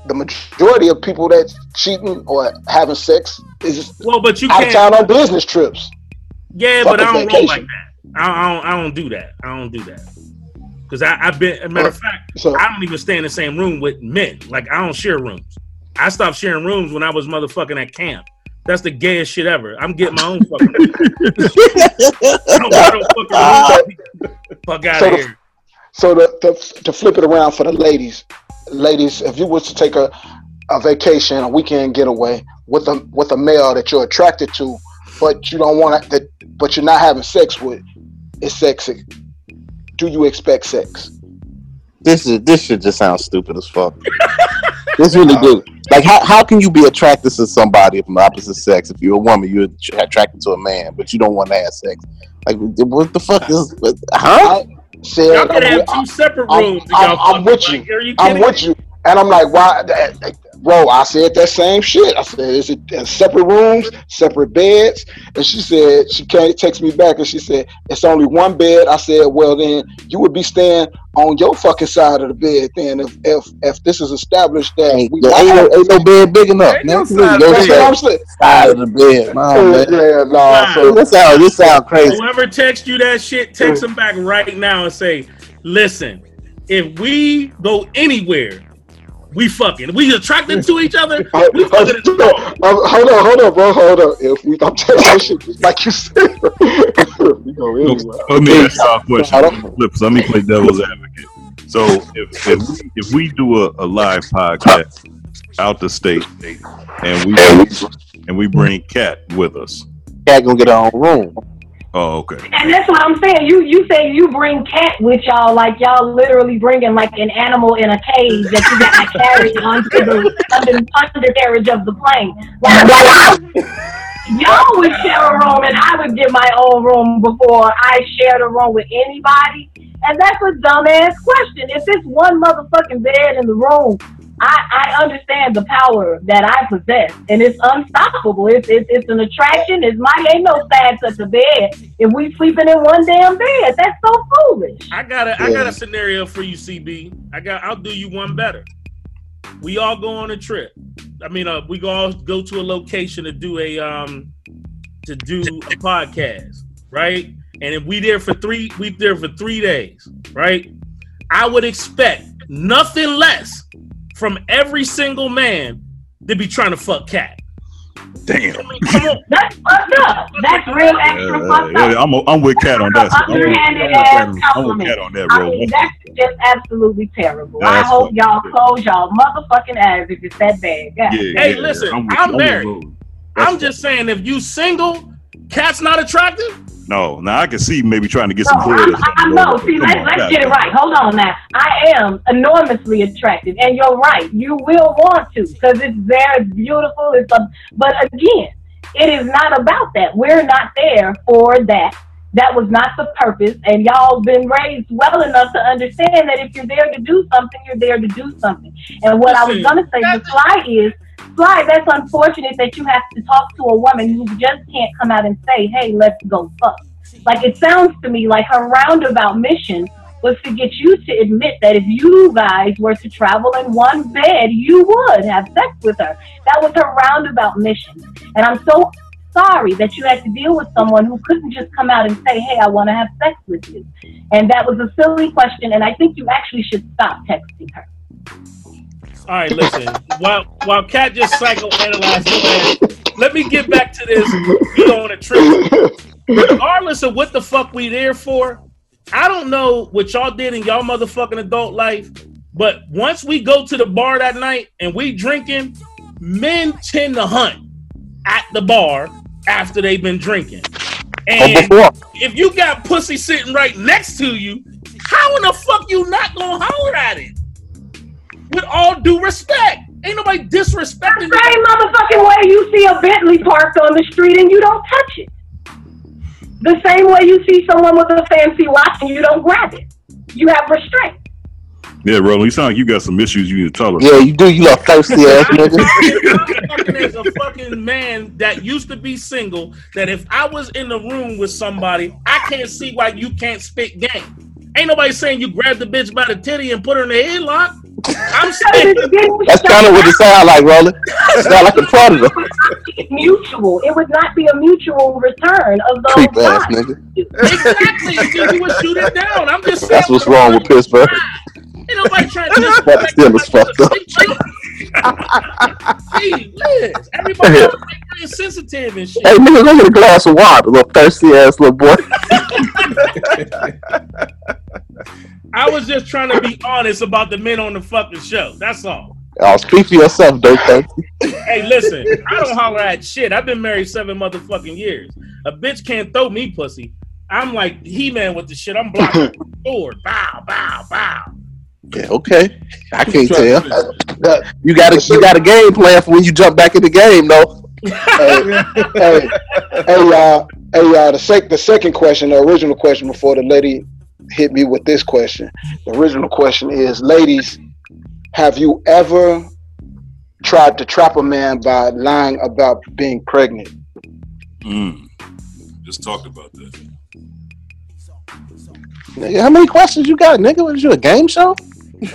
the majority of people that cheating or having sex is Well, but you out can't. town on business trips. Yeah, Fuck but I don't roll like that. I, I don't. I don't do that. I don't do that. Because I've been, a matter of uh, fact, so, I don't even stay in the same room with men. Like I don't share rooms. I stopped sharing rooms when I was motherfucking at camp. That's the gayest shit ever. I'm getting my own <laughs> fucking. I don't, I don't fucking room. Uh, fuck out So of the- here. So to, to, to flip it around for the ladies, ladies, if you was to take a, a vacation, a weekend getaway with a with a male that you're attracted to, but you don't want to, that, but you're not having sex with, it's sexy. Do you expect sex? This is this shit just sounds stupid as fuck. this really uh, do. Like how, how can you be attracted to somebody from the opposite sex if you're a woman, you're attracted to a man, but you don't want to have sex? Like what the fuck is huh? Said, Y'all could I'm have with- two separate I'm- rooms. I'm, y'all I'm fucking. with you. Like, are you I'm with you. And I'm like, why, that- that- bro? I said that same shit. I said, is it uh, separate rooms, separate beds? And she said, she can't text me back, and she said, it's only one bed. I said, well, then you would be staying on your fucking side of the bed. Then if if, if this is established that we There ain't no, ain't no bed big enough. Ain't man. no Your side of the side- bed. Side of the bed. Nah, man. yeah, nah. So this sound this sound crazy. Whoever texts you that shit, text them back right now and say, "Listen, if we go anywhere, we fucking. We attracted to each other. <laughs> We fucking in the door." Um, hold on, hold on, bro, hold on. If we, I'm telling you shit just like you said. <laughs> we go anywhere. Let me ask y'all a question. Flip, let me play devil's advocate. So if if we, if we do a, a live podcast out the state and we and we bring Kat with us, Kat gonna get her own room. Oh, okay. And that's what I'm saying. You you say you bring cat with y'all, like y'all literally bringing like an animal in a cage that you got to carry <laughs> onto the under, undercarriage of the plane. Like, <laughs> y'all would share a room, and I would get my own room before I shared a room with anybody. And that's a dumbass question. If it's one motherfucking bed in the room, I, I understand the power that I possess, and it's unstoppable. It's it's, it's an attraction. It's my ain't no sad such a bed. If we sleeping in one damn bed, that's so foolish. I got a I got a scenario for you, CB. I got I'll do you one better. We all go on a trip. I mean, uh, we go all go to a location to do a um to do a podcast, right? And if we there for three, we there for three days, right? I would expect nothing less from every single man to be trying to fuck cat. Damn. <laughs> That's fucked up. That's real extra Yeah, fucked up. yeah, I'm I'm with Kat on that. I'm with, Underhanded I'm ass with Kat- I'm with. Kat on that, I bro. mean, that's just absolutely terrible. Yeah, I hope fucked y'all close y'all motherfucking ass if it's that bad. God. hey, listen, I'm, married. I'm just saying, if you single, cat's not attractive. No, now I can see maybe trying to get No, some bread. or I, I know. See, let's, on, let's Kat, get it right. Hold on now. I am enormously attractive, and you're right. You will want to because it's very beautiful. It's a, but again, it is not about that. We're not there for that. That was not the purpose, and y'all been raised well enough to understand that if you're there to do something, you're there to do something. And what I was gonna say the fly is, Sly, that's unfortunate that you have to talk to a woman who just can't come out and say, "Hey, let's go fuck." Like it sounds to me like her roundabout mission was to get you to admit that if you guys were to travel in one bed, you would have sex with her. That was her roundabout mission. And I'm so sorry that you had to deal with someone who couldn't just come out and say, "Hey, I want to have sex with you." And that was a silly question, and I think you actually should stop texting her. All right, listen. while while Kat just psychoanalyzed your ass, let me get back to this. We go on a trip. Regardless of what the fuck we there for, I don't know what y'all did in y'all motherfucking adult life, but once we go to the bar that night and we drinking, men tend to hunt at the bar after they've been drinking. Oh, and if you got pussy sitting right next to you, how in the fuck you not gonna holler at it? With all due respect, ain't nobody disrespecting The same motherfucking way you see a Bentley parked on the street and you don't touch it. The same way you see someone with a fancy watch and you don't grab it. You have restraint. Yeah, Roland, you sound like you got some issues you need to tolerate. Yeah, you do. You little thirsty ass <laughs> nigga. fucking as a fucking man that used to be single, that if I was in the room with somebody, I can't see why you can't spit game. Ain't nobody saying you grab the bitch by the titty and put her in the headlock. I'm <laughs> saying That's kind of what it sound like, Roland. It sound like a <laughs> predator. be mutual. It would not be a mutual return of those Creep ass nigga. exactly. And you would shoot it down. I'm just saying. That's what's wrong with Pittsburgh. Ain't nobody trying to just That still is fucked up. See, Liz, everybody <laughs> else like sensitive and shit. Hey nigga, go get a glass of water, little thirsty ass little boy. I was just trying to be honest about the men on the fucking show. That's all. I'll speak for yourself, Dirk. Thirsty. Hey, listen, I don't holler at shit. I've been married seven motherfucking years. A bitch can't throw me pussy. I'm like He Man with the shit. I'm blocking <laughs> the sword. Bow, bow, bow. Yeah, okay. I can't tell. You got a you got a game plan for when you jump back in the game, though. <laughs> hey, hey, hey, y'all. Hey, y'all. The sec- the second question, the original question, before the lady hit me with this question. The original question is, ladies, have you ever tried to trap a man by lying about being pregnant? Mm. Just talked about that. Nigga, how many questions you got, nigga? Was you a game show?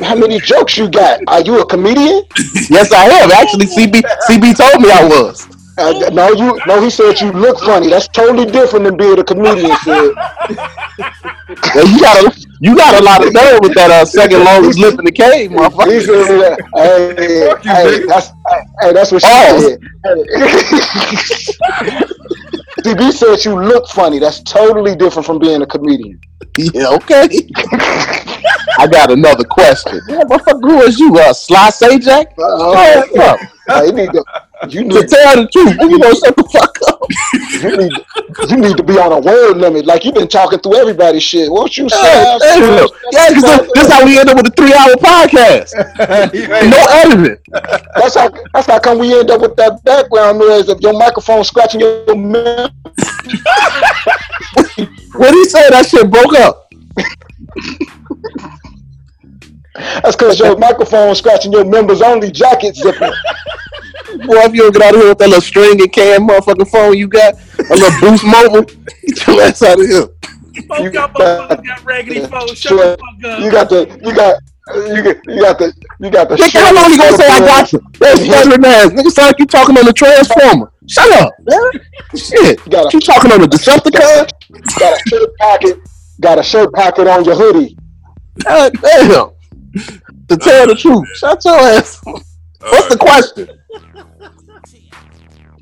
How many jokes you got? Are you a comedian? <laughs> yes, I am. Actually, CB CB told me I was. Uh, no, you no. He said you look funny. That's totally different than being a comedian. <laughs> Well, you got a you got a lot of nerve with that uh, second longest lip in the cave, He motherfucker. said, hey, hey, that's hey, that's what she Oh. said. <laughs> CB said you look funny. That's totally different from being a comedian. Yeah, okay. <laughs> I got another question. Yeah, motherfucker, who is you? Uh, Sly Sajak? Uh, Shut up. Hey, you need to you To need tell the truth, you know, shut the fuck up. <laughs> you need you need to be on a word limit. Like you've been talking through everybody's shit. Won't you Hey, say? hey, look. Yeah, because this how we end up with a three-hour podcast. <laughs> no editing. That's how that's how come we end up with that background noise of your microphone scratching your mouth. <laughs> What he said, that shit broke up. That's because your microphone scratching your members only jacket zipper. Boy, if you don't get out of here with that little string and can motherfucking phone you got, a little boost mobile, <laughs> get your ass out of here. Both y'all got raggedy phones. Shut the fuck up. You got the you got you got you got the you got the. Nigga, how long you gonna say I got you? That's stuttering ass. Nigga, sound like you talking on the Transformer. Shut up, man. Shit. got You talking on the Decepticon? got a shirt pocket. Got a shirt pocket on your hoodie. God damn. To tell the truth, shut your ass. What's the question?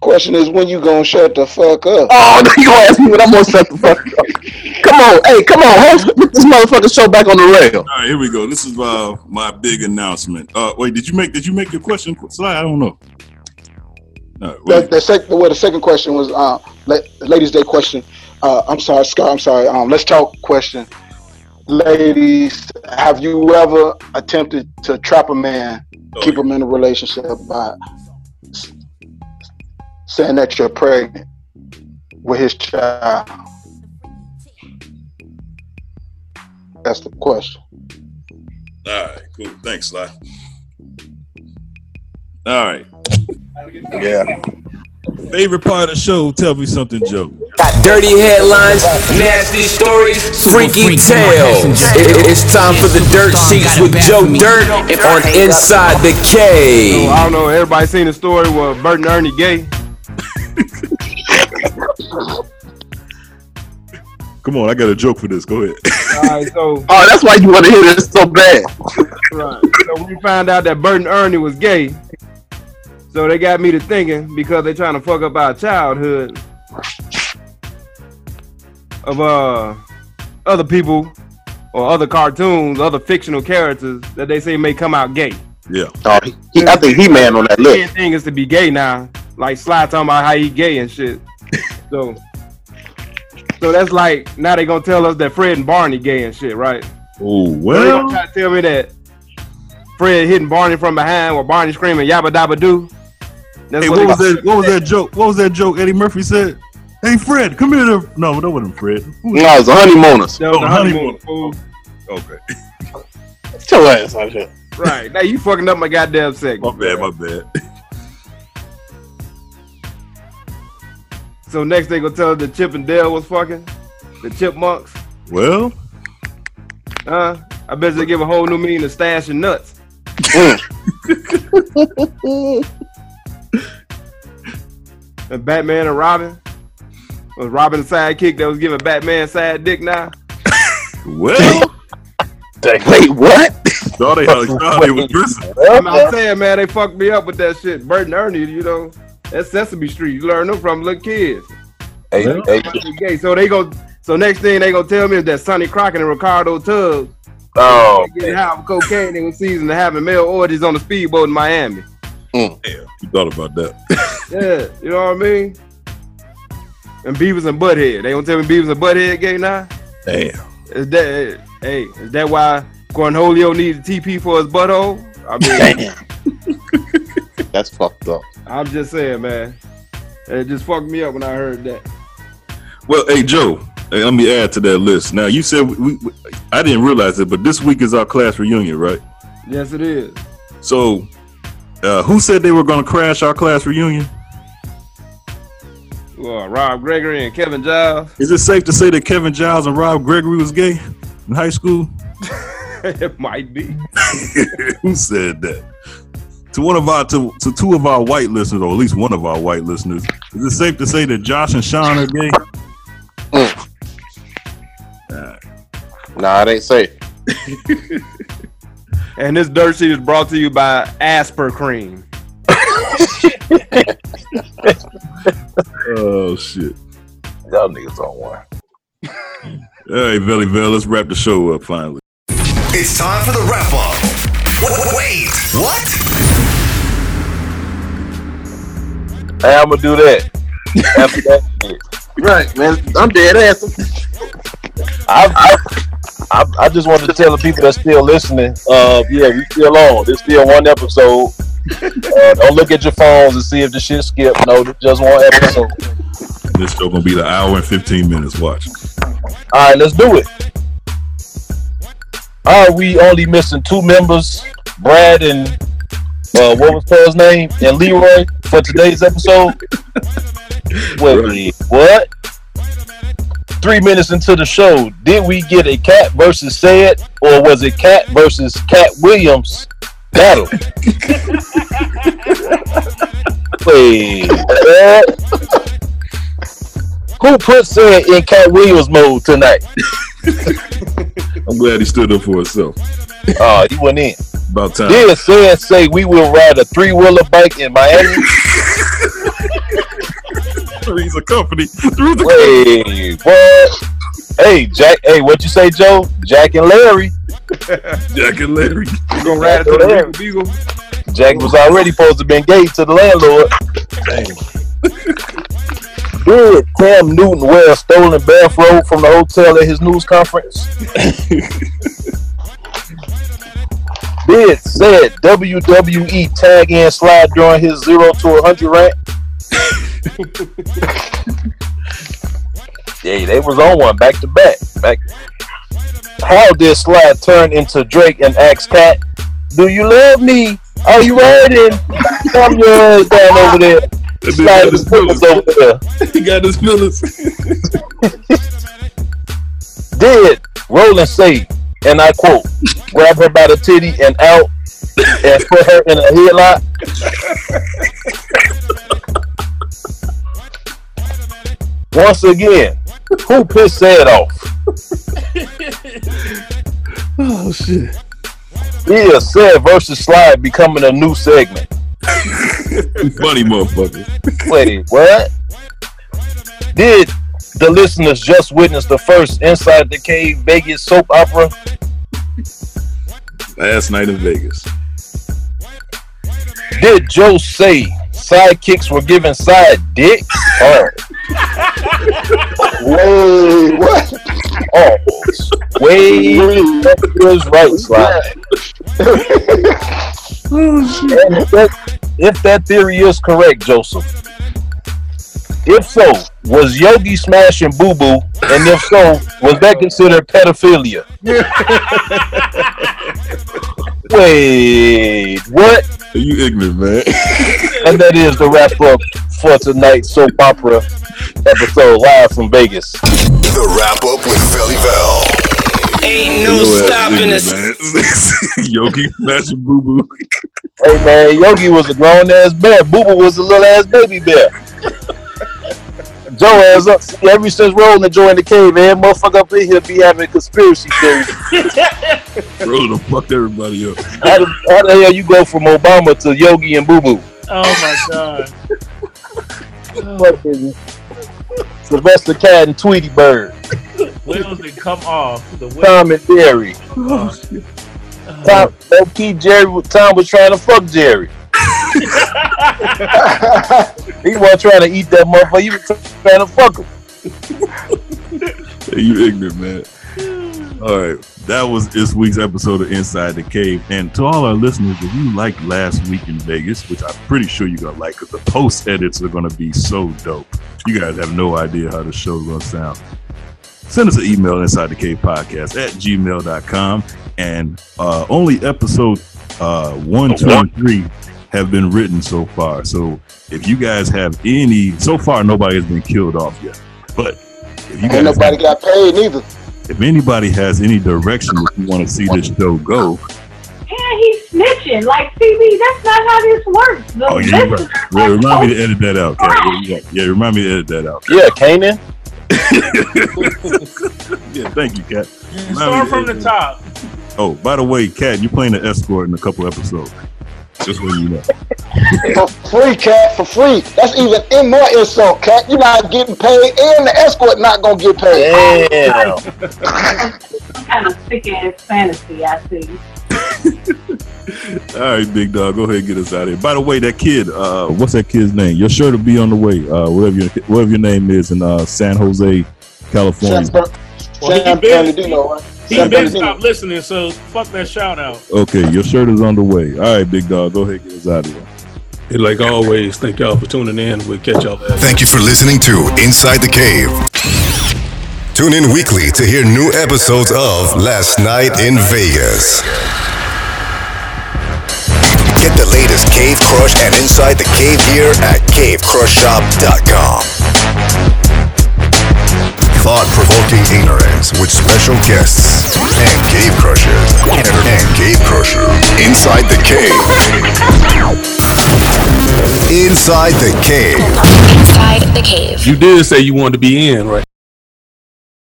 Question is when you gonna shut the fuck up? Oh, <laughs> you gonna ask me when I'm gonna shut the fuck up. Come on, hey, come on, host, put this motherfucking show back on the rail. All right, here we go. This is uh, my big announcement. Uh, wait, did you make did you make your question slide? I don't know. All right, The, the, sec- well, the second question was uh, la- Ladies' Day question. Uh, I'm sorry, Scott. I'm sorry. Um, let's talk question. Ladies, have you ever attempted to trap a man, oh, keep him in a relationship by saying that you're pregnant with his child? That's the question. All right, cool. Thanks, Sly. All right. Yeah. Favorite part of the show? Tell me something, Joe. Got dirty headlines, nasty stories, freaky tales. It- it's time for the dirt sheets with Joe Dirt on Inside the So, Cave. I don't know. Everybody seen the story with Bert and Ernie gay. <laughs> Come on, I got a joke for this. Go ahead. All right, so <laughs> Oh, that's why you want to hear this so bad. right. So we found out that Bert and Ernie was gay. So they got me to thinking because they trying to fuck up our childhood of uh other people or other cartoons, other fictional characters that they say may come out gay. Yeah. Oh, he, he- I think he man on that The list. thing is to be gay now. Like Sly talking about how he gay and shit. <laughs> So so that's like now they gonna tell us that Fred and Barney gay and shit, right? Oh So they well. gonna try to tell me that Fred hitting Barney from behind while Barney screaming yabba dabba doo. That's Hey, what, what was that? What was that joke? What was that joke? Eddie Murphy said, "Hey, Fred, come here." To... No, that wasn't Fred. Who was No, it's the honeymooners. That was Oh, the honeymoon, fool. Okay, Get your ass out here. Right. Now you fucking up my goddamn segment. my bad, my bad. So next they gonna tell us that Chip and Dale was fucking? The chipmunks? Well, Huh? I bet they give a whole new meaning to stash and nuts. Mm. <laughs> And Batman and Robin was Robin the sidekick that was giving Batman side dick now. <laughs> Well, wait, <laughs> what? Thought they, thought they was missing. I'm, I'm saying, man, they fucked me up with that shit. Bert and Ernie, you know, that's Sesame Street. You learn them from little kids. Hey, hey, Gay. So they go. So next thing they gonna tell me is that Sonny Crockett and Ricardo Tubbs oh, getting high with cocaine in season and having male orgies on the speedboat in Miami. Yeah, you thought about that. <laughs> Yeah, you know what I mean. And Beavis and Butthead. They gonna tell me Beavis and Butthead gay now? Damn. Is that hey? Is that why Cornholio needs a TP for his butthole? I mean, <laughs> That's fucked up. I'm just saying, man. It just fucked me up when I heard that. Well, hey Joe, hey, let me add to that list. Now you said we, we, I didn't realize it, but this week is our class reunion, right? Yes, it is. So, uh, who said they were going to crash our class reunion? Well, Rob Gregory and Kevin Giles. Is it safe to say that Kevin Giles and Rob Gregory was gay in high school? <laughs> it might be. <laughs> who said that? To one of our to, to two of our white listeners, or at least one of our white listeners, is it safe to say that Josh and Sean are gay? Mm. Nah, it ain't safe. <laughs> And this dirt sheet is brought to you by Aspercreme. Oh shit! Y'all niggas on one. All right, Belly Bell, let's wrap the show up finally. It's time for the wrap up. Wait, what? Hey, I'm gonna do that. After that. Right, man. I'm dead ass. I, I, I, I just wanted to tell the people that's still listening, uh, yeah, we still on. There's still one episode. Uh, don't look at your phones and see if the shit skipped. No, just one episode. This show gonna be the hour and fifteen minutes. Watch. All right, let's do it. All right, we only missing two members, Brad and uh, what was Paul's name, and Leroy for today's episode. Wait, what? Three minutes into the show, did we get a Kat versus Ced, or was it Kat versus Katt Williams battle? Wait. Who put Ced in Katt Williams mode tonight? I'm glad he stood up for himself. Oh, he went in. About time. Did Ced say we will ride a three wheeler bike in Miami? <laughs> Three's a company. Wait, what? Hey, Jack. Hey, what you say, Joe? Jack and Larry. <laughs> Jack and Larry. You gonna ride to the Beagle Beagle? Jack was already supposed to be engaged to the landlord. Did Cam Newton wear a stolen bathrobe from the hotel at his news conference? <laughs> Did Ced WWE tag in slide during his zero to 100 rant? <laughs> yeah, they was on one back to back. Back. How did Sly turn into Drake and ask Kat, "Do you love me? Are you riding? Come your ass down over there." Slide his feelings over there. He got his feelings. Did Roland say, and I quote, grab her by the titty and out and put her in a headlock? Once again, who pissed Ced off? <laughs> oh shit. Yeah, Ced versus Sly becoming a new segment. Funny motherfucker. Wait, what? Did the listeners just witness the first Inside the Cave Vegas soap opera? Last night in Vegas. Did Joe say sidekicks were given side dick? <laughs> Oh. Wait, what? Oh, way that was right, oh, slide. And if, that, if that theory is correct, Joseph, if so, was Yogi smashing Boo Boo? And if so, was that considered pedophilia? <laughs> Wait, what? Are You ignorant, man. And that is the wrap up for tonight's soap opera episode live from Vegas. The wrap up with Felly Vel. Ain't no stopping us. <laughs> Yogi smashing boo boo. Hey man, Yogi was a grown ass bear. Boo Boo was a little ass baby bear. Joe ass up. Uh, See, ever since Roland joined the cave, man, motherfucker up in here be having conspiracy theories. <laughs> Bro, done fucked everybody up. How the, how the hell you go from Obama to Yogi and Boo Boo? Oh my god. Fucking Sylvester Cat and Tweety Bird. Wheels that come off. The wheels. <laughs> Tom and Jerry. Oh Tom, low key, Jerry. Tom was trying to fuck Jerry. <laughs> he wasn't trying to eat that motherfucker. He was trying to fuck him. <laughs> Hey, you ignorant, man. All right, that was this week's episode of Inside the Cave. And to all our listeners, if you liked last week in Vegas, which I'm pretty sure you're gonna like, because the post edits are gonna be so dope. You guys have no idea how the show's gonna sound. Send us an email inside the cave podcast at gmail.com. And uh, only episode uh, one, two, and three have been written so far. So if you guys have any, so far nobody has been killed off yet. But if you Ain't guys nobody got paid neither. If anybody has any direction that you want to see this show go, Yeah, he's snitching. Like, CB, that's not how this works. The oh yeah, you right. Well, remind me to edit that out. Kat. Yeah, yeah, yeah, remind me to edit that out. Yeah, Kanan. <laughs> Yeah, thank you, Kat. Start from the top. Oh, by the way, Kat, you're playing the escort in a couple episodes. Just so you know. For free, Kat, for free. That's even in more insult, Kat. You're not getting paid, and the escort not gonna get paid. Damn. Some kind of sick ass fantasy, I see. <laughs> All right, Big Dawg, go ahead and get us out of here. By the way, that kid, uh, what's that kid's name? Your shirt will be on the way. Uh, whatever your whatever your name is in uh, San Jose, California. San, Ber- Well, he San been- Bernardino, right? He San been Bernardino. stopped listening, so fuck that shout out. Okay, your shirt is on the way. All right, Big Dawg, go ahead get us out of here. Hey, like always, thank y'all for tuning in. We'll catch y'all later. Thank you for listening to Inside the Cave. Tune in weekly to hear new episodes of Last Night in Vegas. Get the latest Cave Crush and Inside the Cave here at cavecrushshop.com. Thought-provoking ignorance with special guests and cave crushers and cave crusher inside the cave. Inside the cave. You did say you wanted to be in, right?